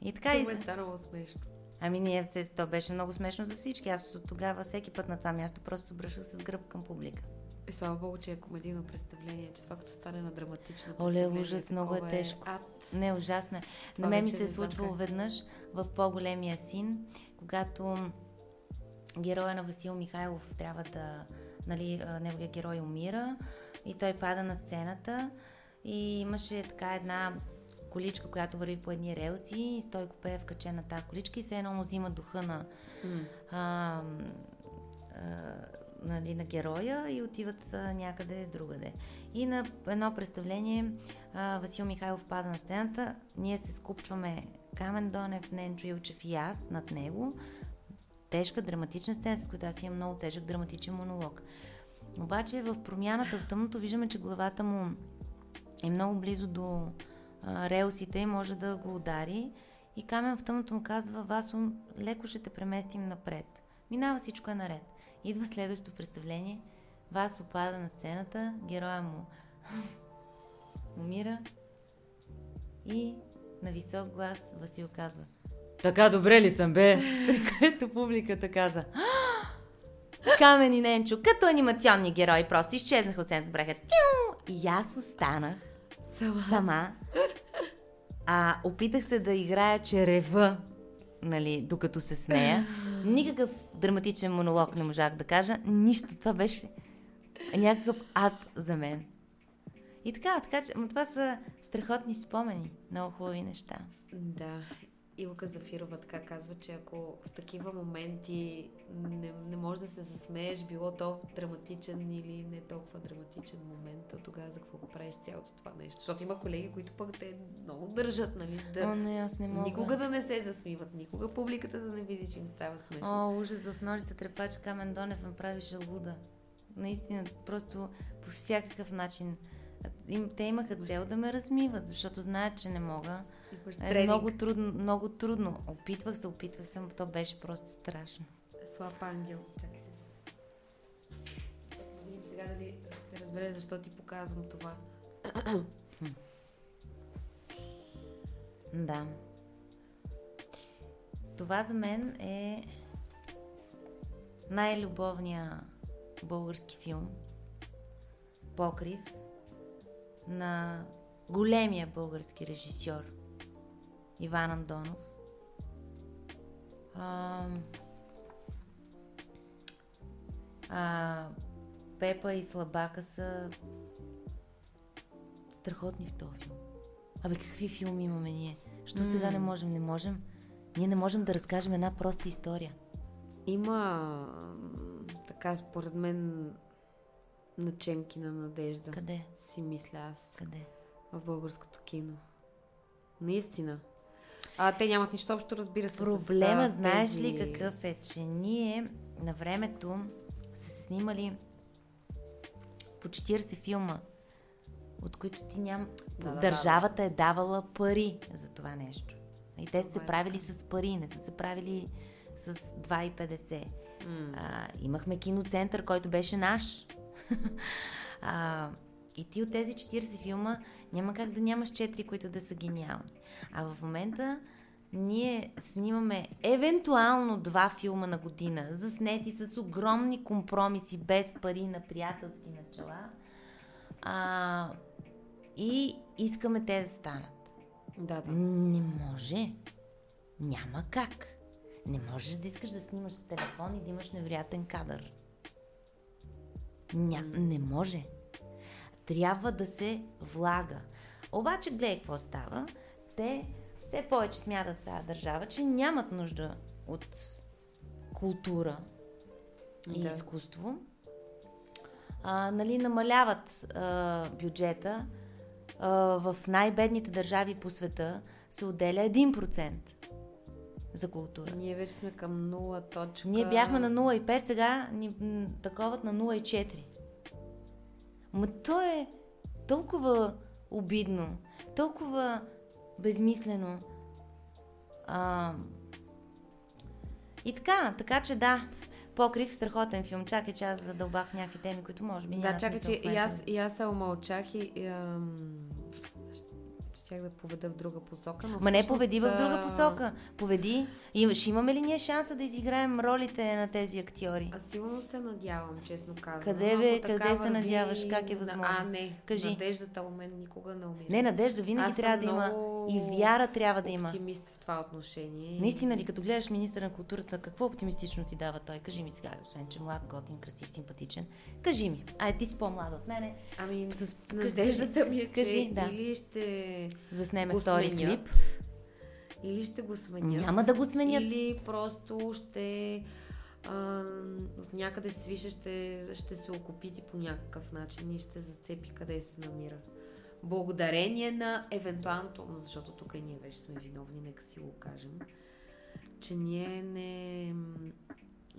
И така Това и... е станало смешно. Ами ние, то беше много смешно за всички. Аз от тогава всеки път на това място просто обръщах с гръб към публика. Е, слава богу, че е комедийно представление, че това като стане на драматично Оле, ужас, много е такова тежко. ад. Не, ужасно е. На мен ми се е случвало как. веднъж в по-големия син, когато героя на Васил Михайлов трябва да... Нали, неговия герой умира и той пада на сцената и имаше така една количка, която върви по едни релси и Стойко пее вкачен на тази количка и се едно му взима духа на, М. а, а, нали, на героя и отиват а, някъде другаде. И на едно представление а, Васил Михайлов пада на сцената, ние се скупчваме Камен Донев, Ненчо Илчев и аз над него. Тежка, драматична сцена, с която аз имам много тежък драматичен монолог. Обаче в промяната в тъмното виждаме, че главата му е много близо до а, релсите и може да го удари. И Камен в тъмното му казва, Васо, леко ще те преместим напред. Минава всичко е наред. Идва следващото представление. Васо пада на сцената, героя му умира и на висок глас Васил казва Така добре ли съм, бе? Което публиката каза Камен и Ненчо, като анимационни герои, просто изчезнаха от сцената, браха! И аз останах Сама. сама. А опитах се да играя, че рева, нали, докато се смея. Никакъв драматичен монолог не можах да кажа. Нищо. Това беше някакъв ад за мен. И така, така че ама това са страхотни спомени. Много хубави неща. Да. Илка Зафирова така казва, че ако в такива моменти не, не можеш да се засмееш, било то драматичен или не толкова драматичен момент, то тогава за какво го правиш цялото това нещо? Защото има колеги, които пък те много държат, нали? Да, О, не, аз не мога. никога да не се засмиват, никога публиката да не види, че им става смешно. О, ужас в Нолица Трепач Камен Донев ме прави жалуда. Наистина, просто по всякакъв начин. Им, те имаха цел да ме размиват, защото знаят, че не мога. Е, много трудно, много трудно. Опитвах се, опитвах се, но то беше просто страшно. Слаб ангел. Чакай се. Видим сега дали ще разбереш защо ти показвам това. Да. това за мен е най-любовният български филм. Покрив на големия български режисьор Иван Андонов. А, а, Пепа и Слабака са страхотни в този филм. Абе, какви филми имаме ние? Що mm. сега не можем? Не можем. Ние не можем да разкажем една проста история. Има така, според мен, наченки на надежда. Къде? Си мисля аз. Къде? В българското кино. Наистина. А, те нямат нищо общо, разбира се. Проблема, с, знаеш тези... ли какъв е, че ние на времето са се снимали по 40 филма, от които ти ням... Да, Държавата да, да. е давала пари за това нещо. И те са се правили с пари, не са се правили с 2,50. Mm. А, имахме киноцентър, който беше наш. а, и ти от тези 40 филма няма как да нямаш 4, които да са гениални. А в момента ние снимаме евентуално два филма на година, заснети с огромни компромиси, без пари на приятелски начала. А, и искаме те да станат. Да, да. Не може. Няма как. Не можеш да искаш да снимаш с телефон и да имаш невероятен кадър. Ня, не може. Трябва да се влага. Обаче, гледай какво става. Те все повече смятат тази държава, че нямат нужда от култура и да. изкуство. А, нали, намаляват а, бюджета. А, в най-бедните държави по света се отделя 1% за култура. Ние вече сме към 0 точка. Ние бяхме на 0,5, сега ни таковат на 0,4. Ма то е толкова обидно, толкова безмислено. А... И така, така че да, Покрив, страхотен филм. Чакай, че аз задълбах някакви теми, които може би няма Да, чакай, че и аз, и аз се умълчах и, и ам щях да поведа в друга посока. Но Ма не поведи в друга посока. Поведи. И ще имаме ли ние шанса да изиграем ролите на тези актьори? Аз сигурно се надявам, честно казвам. Къде бе, къде се надяваш? Как е възможно? А, не. Кажи. Надеждата у мен никога не умира. Не, надежда винаги трябва да има. И вяра трябва да има. оптимист в това отношение. Наистина ли, като гледаш министър на културата, какво оптимистично ти дава той? Кажи ми сега, освен че млад, готин, красив, симпатичен. Кажи ми. А ти си по-млада от мене. Ами, с надеждата ми е, кажи, че да. или ще заснеме втори клип. Или ще го сменят. Няма да го сменят. Или просто ще а, от някъде свише ще, ще се окупити по някакъв начин и ще зацепи къде се намира. Благодарение на евентуалното, защото тук и ние вече сме виновни, нека си го кажем, че ние не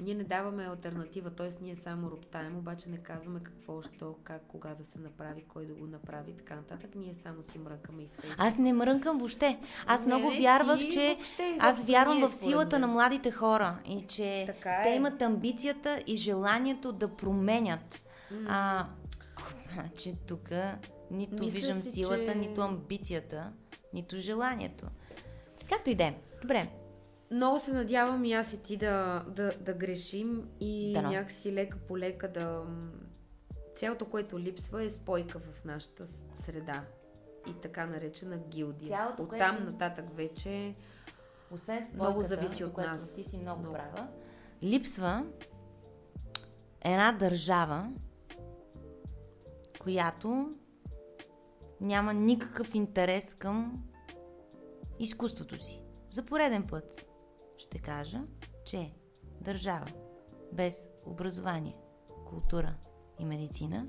ние не даваме альтернатива, т.е. ние само роптаем, обаче не казваме какво, що, как, кога да се направи, кой да го направи, така нататък. Ние само си мрънкаме и с Фейсбук. Аз не мрънкам въобще. Аз не, много вярвах, че въобще, аз вярвам в силата на младите хора и че е. те имат амбицията и желанието да променят. Mm. А, че тук нито Мисля виждам си, силата, че... нито амбицията, нито желанието. Както и да е. Добре, много се надявам и аз и ти да, да, да грешим и да, някакси лека по лека да... Цялото, което липсва е спойка в нашата среда и така наречена гилдия. Цялото, От там което... нататък вече освен спойката, много зависи от нас. Ти си много, много права. Липсва една държава, която няма никакъв интерес към изкуството си. За пореден път ще кажа, че държава без образование, култура и медицина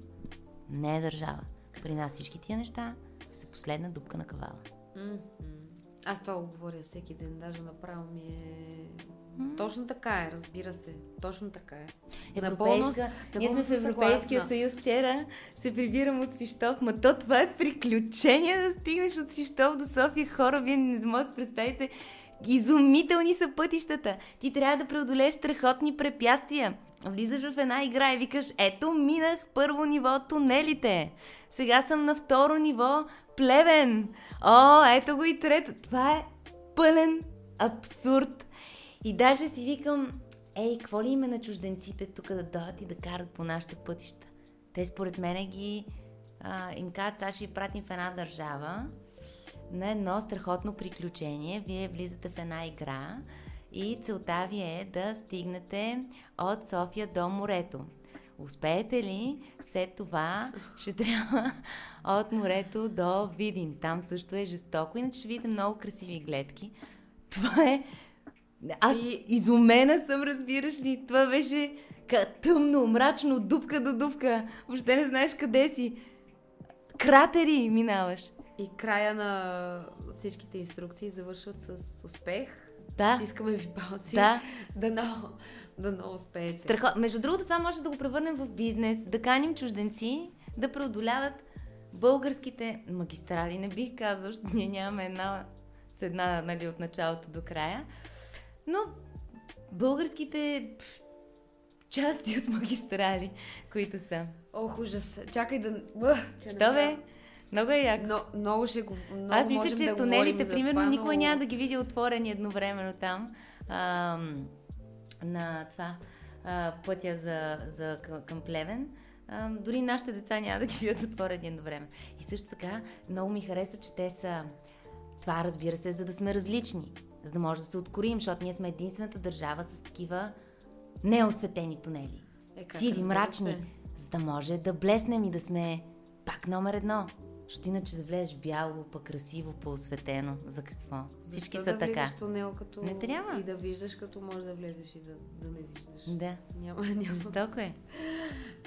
не е държава. При нас всички тия неща са последна дупка на кавала. Mm-hmm. Аз това го говоря всеки ден, даже направо ми е... Mm-hmm. Точно така е, разбира се. Точно така е. Европейска... Ние сме в Европейския съюз вчера, се прибирам от Свищов, ма то това е приключение да стигнеш от Свищов до София. Хора, вие не можете да представите Изумителни са пътищата. Ти трябва да преодолееш страхотни препятствия. Влизаш в една игра и викаш, ето минах първо ниво тунелите. Сега съм на второ ниво плевен. О, ето го и трето. Това е пълен абсурд. И даже си викам, ей, какво ли има на чужденците тук да дойдат и да карат по нашите пътища? Те според мен ги а, им казват, сега ще ви пратим в една държава на едно страхотно приключение. Вие влизате в една игра и целта ви е да стигнете от София до морето. Успеете ли, след това ще трябва от морето до Видин. Там също е жестоко, иначе ще видите много красиви гледки. Това е... Аз и... изумена съм, разбираш ли? Това беше тъмно, мрачно, дупка до дупка. Въобще не знаеш къде си. Кратери минаваш. И края на всичките инструкции завършват с успех. Да. Искаме ви палци. Да. Да, да много успеете. Страхо... Между другото, това може да го превърнем в бизнес, да каним чужденци да преодоляват българските магистрали. Не бих казал, защото ние нямаме една с една нали, от началото до края. Но българските части от магистрали, които са. Ох, ужас. Чакай да... Що бе? Много е яко. Но, много ще го... Много Аз мисля, че да тунелите, примерно, това, никой но... няма да ги види отворени едновременно там. А, на това а, пътя за, за към Плевен. А, дори нашите деца няма да ги видят отворени едновременно. И също така, много ми хареса, че те са... Това, разбира се, за да сме различни. За да може да се откорим, защото ние сме единствената държава с такива неосветени тунели. Е, Сиви, мрачни. Се? За да може да блеснем и да сме пак номер едно. Защото иначе да влезеш бяло, пък красиво, по-осветено. За какво? Всички Защо са да така. тунел, като... Не трябва. И да виждаш, като можеш да влезеш и да, да не виждаш. Да. Няма, няма. Жестоко е.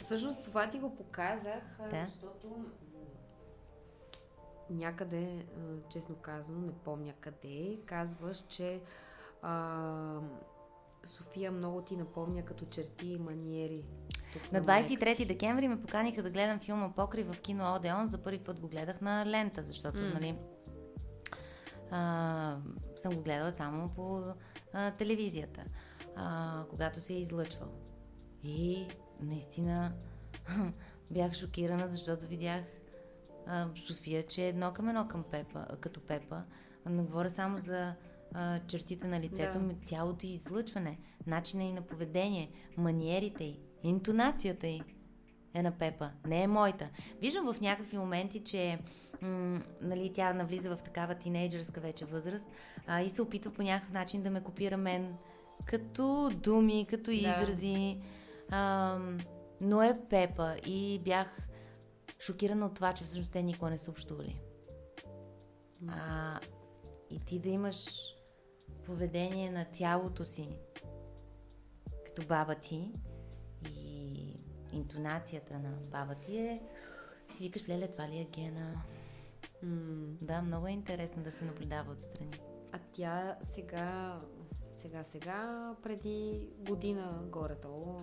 Всъщност това ти го показах, да. защото някъде, честно казано, не помня къде, казваш, че а, София много ти напомня като черти и маниери. На 23 декември ме поканиха да гледам филма Покри в кино Одеон. За първи път го гледах на лента, защото, mm. нали, а, съм го гледала само по а, телевизията, а, когато се е излъчвал. И наистина бях шокирана, защото видях а, София, че е едно към едно към Пепа, като Пепа. Не говоря само за а, чертите на лицето, да. цялото излъчване, начина и на поведение, маниерите й, интонацията й е на Пепа, не е моята. Виждам в някакви моменти, че м- нали, тя навлиза в такава тинейджърска вече възраст а, и се опитва по някакъв начин да ме копира мен като думи, като да. изрази. А, но е Пепа и бях шокирана от това, че всъщност те никога не са общували. А, и ти да имаш поведение на тялото си, като баба ти, и интонацията на баба ти е, си викаш, леле, това ли е гена? М- да, много е интересно да се наблюдава отстрани. А тя сега, сега, сега, преди година горе-долу,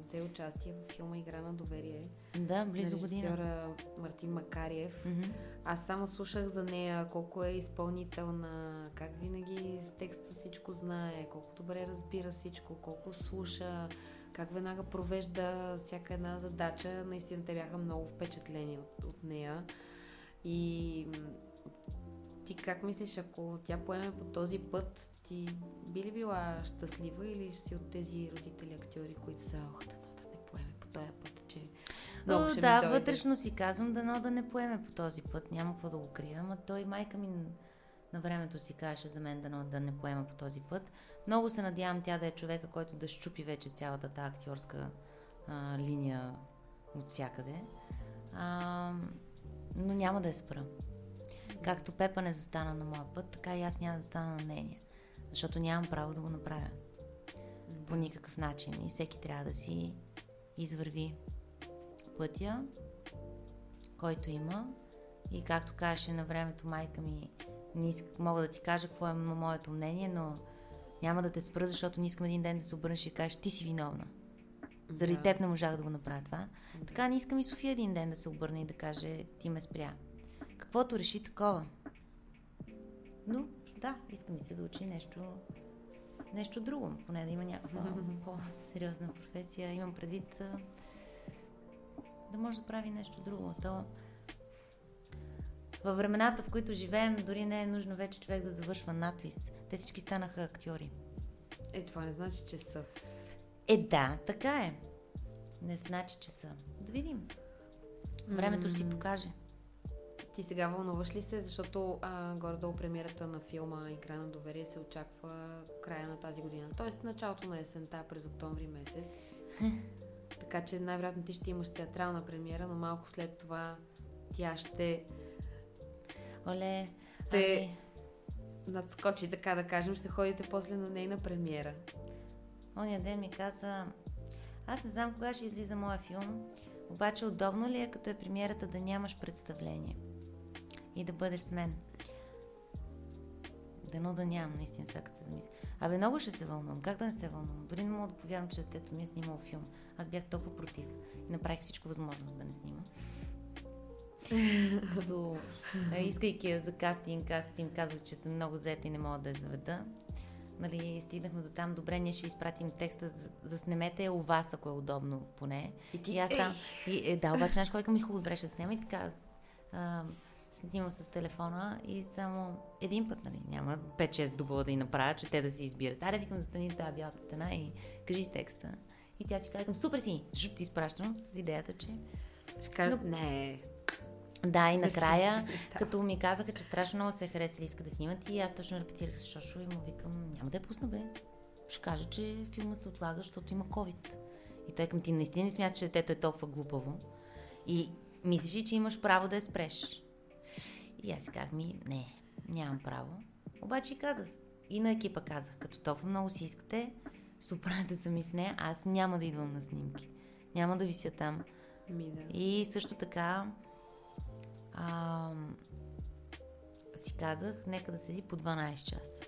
взе участие в филма Игра на доверие. Да, близо година. Мартин Макариев. Mm-hmm. Аз само слушах за нея, колко е изпълнителна, как винаги с текста всичко знае, колко добре разбира всичко, колко слуша, как веднага провежда всяка една задача. Наистина те бяха много впечатлени от, от нея. И ти как мислиш, ако тя поеме по този път, ти би ли била щастлива или си от тези родители актьори, които са, ох, да, да не поеме по този път, че много О, ще да, ми вътрешно си казвам, дано да не поеме по този път, няма какво да го крия, ама той майка ми на времето си каже за мен дано да не поема по този път. Много се надявам тя да е човека, който да щупи вече цялата тази актьорска а, линия от всякъде. А, но няма да я спра. Както Пепа не застана на моя път, така и аз няма да застана на нейния. Защото нямам право да го направя. По никакъв начин. И всеки трябва да си извърви пътя, който има. И както каже на времето майка ми, не иск, мога да ти кажа какво е моето мнение, но няма да те спра, защото не искам един ден да се обърнеш и кажеш, ти си виновна. Заради да. теб не можах да го направя това. Да. Така не искам и София един ден да се обърне и да каже, ти ме спря. Каквото реши такова. Но, да, искам и се да учи нещо, нещо друго, поне да има някаква по-сериозна професия. Имам предвид да може да прави нещо друго. То във времената, в които живеем, дори не е нужно вече човек да завършва надвис. Те всички станаха актьори. Е, това не значи, че са. Е, да, така е. Не значи, че са. Да видим. Времето ще си покаже. Ти сега вълнуваш ли се, защото а, горе-долу премиерата на филма Игра на доверие се очаква края на тази година. Тоест началото на есента през октомври месец. така че най-вероятно ти ще имаш театрална премиера, но малко след това тя ще Оле, те ами, надскочи, така да кажем, ще ходите после на нейна премиера. оня ден ми каза, аз не знам кога ще излиза моя филм, обаче удобно ли е, като е премиерата, да нямаш представление и да бъдеш с мен? Дано да нямам, наистина, сега като се замисля. Абе, много ще се вълнувам. Как да не се вълнувам? Дори не мога да повярвам, че детето ми е снимало филм. Аз бях толкова против и направих всичко възможно да не снима. Като а, искайки я за кастинг, аз им казвах, че съм много заета и не мога да я заведа. Нали, стигнахме до там, добре, ние ще ви изпратим текста, за, заснемете у вас, ако е удобно поне. И ти, И аз сам, и, е, да, обаче, знаеш, кой ми хубаво добре ще снема и така. А, снимам с телефона и само един път, нали, няма 5-6 дубла да й направя, че те да си избират. Аре, викам, застани до тази бялата стена и кажи с текста. И тя си казва, супер си, жуп ти изпращам с идеята, че ще кажа, не, да, и накрая, Да. като ми казаха, че страшно много се е харесали, иска да снимат и аз точно репетирах с Шошо и му викам, няма да я пусна бе. Ще кажа, че филма се отлага, защото има COVID. И той към ти наистина не смята, че детето е толкова глупаво. И мислиш ли, че имаш право да я спреш. И аз си казах ми, не, нямам право. Обаче казах. И на екипа казах, като толкова много си искате, ще се оправяте сами с нея, аз няма да идвам на снимки. Няма да вися там. ми да. И също така а, си казах, нека да седи по 12 часа.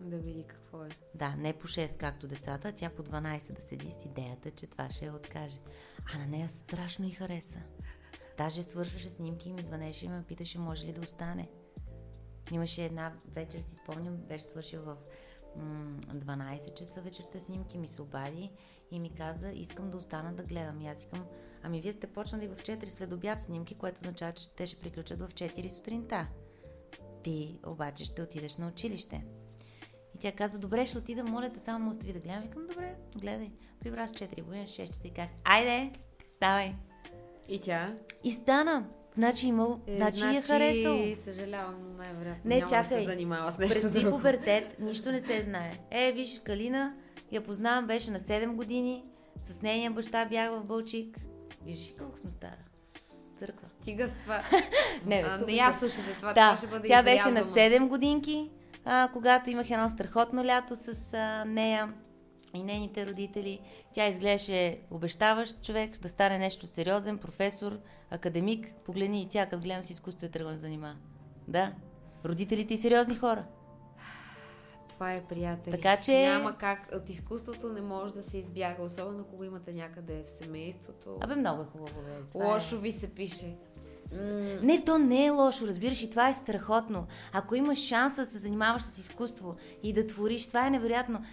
Да види какво е. Да, не по 6 както децата, тя по 12 да седи с идеята, че това ще я откаже. А на нея страшно и хареса. Даже свършваше снимки и ми звънеше и ме питаше, може ли да остане. Имаше една вечер, си спомням, беше свършил в м- 12 часа вечерта снимки, ми се обади и ми каза, искам да остана да гледам. И аз викам, ами вие сте почнали в 4 след обяд снимки, което означава, че те ще приключат в 4 сутринта. Ти обаче ще отидеш на училище. И тя каза, добре, ще отида, моля те, само остави да гледам. Викам, добре, гледай. Прибра с 4 години, 6 часа и казах, айде, ставай. И тя? И стана. Значи имал, Е, значи, я харесал. съжалявам, но най-вероятно Не, няма да чакай. се занимава с нещо Предстои друго. пубертет, нищо не се знае. Е, виж, Калина, я познавам, беше на 7 години, с нейния баща бях в Бълчик. Виждаш ли колко съм стара? Църква. Стига с това. Не, бе, а, не я слушате, това, това Да, ще бъде тя беше на изрязано. 7 годинки, а, когато имах едно страхотно лято с а, нея и нейните родители. Тя изглеждаше обещаващ човек да стане нещо сериозен, професор, академик. Погледни и тя, като гледам с изкуство, е тръгва да занимава. Да, родителите и сериозни хора. Това е приятели. Така че- Няма как. От изкуството не може да се избяга, особено ако го имате някъде в семейството. Абе, много е хубаво. Бе. Това Лошо Е... ви се пише. Не, то не е лошо, разбираш, и това е страхотно. Ако имаш шанса да се занимаваш с изкуство и да твориш, това е невероятно.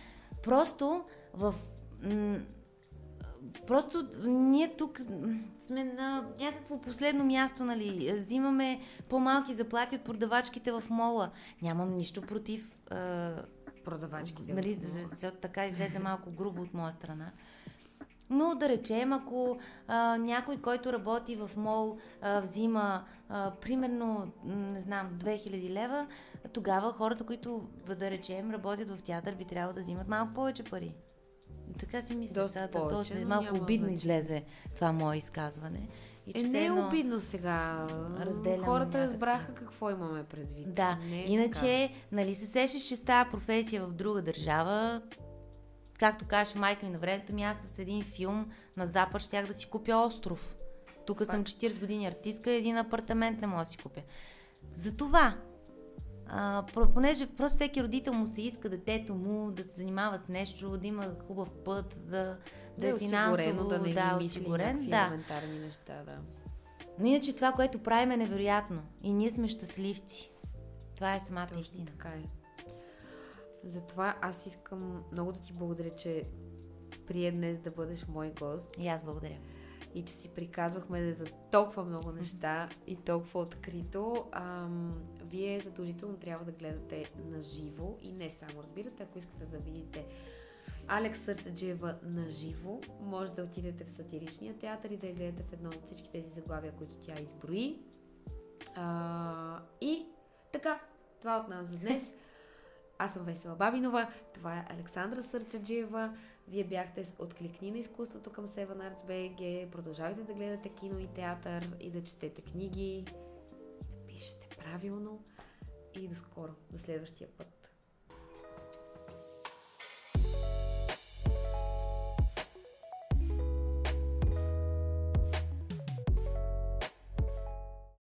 Просто в... м, Просто ние тук сме на някакво последно място, нали? Взимаме по-малки заплати от продавачките в мола. Нямам нищо против. а, Продавачките. Нали, защото така излезе малко грубо от моя страна. Но да речем, ако а, някой, който работи в мол, а, взима а, примерно, не знам, 2000 лева, тогава хората, които, да речем, работят в театър, би трябвало да взимат малко повече пари. Така си мисля. Доста сега, повече, доста, но малко обидно значение. излезе това мое изказване. И Е, все не е едно- обидно сега. разделяме Хората си. разбраха какво имаме предвид. Да, Не е иначе, нали се сещаш, че става професия в друга държава, както каже майка ми на времето ми, аз с един филм на Запад щях да си купя остров. Тук съм 40 години артистка и един апартамент не мога да си купя. Затова, а, понеже просто всеки родител му се иска детето му да се занимава с нещо, да има хубав път, да, да, е е финансово, да не да, осигурен. Да. елементарни неща, да. Но иначе това, което правим е невероятно. И ние сме щастливци. Това е самата Точно истина. така е. Затова аз искам много да ти благодаря, че прие днес да бъдеш мой гост И аз благодаря. и че си приказвахме за толкова много неща и толкова открито. Ам, вие задължително трябва да гледате на живо и не само, разбирате, ако искате да видите Алекс Сърчаджиева на живо. Може да отидете в сатиричния театър и да я гледате в едно от всички тези заглавия, които тя изброи. А, и така, това от нас за днес. Аз съм Весела Бабинова, това е Александра Сърчаджиева. Вие бяхте с Откликни на изкуството към Seven Arts BG. Продължавайте да гледате кино и театър и да четете книги, правилно и до скоро, до следващия път.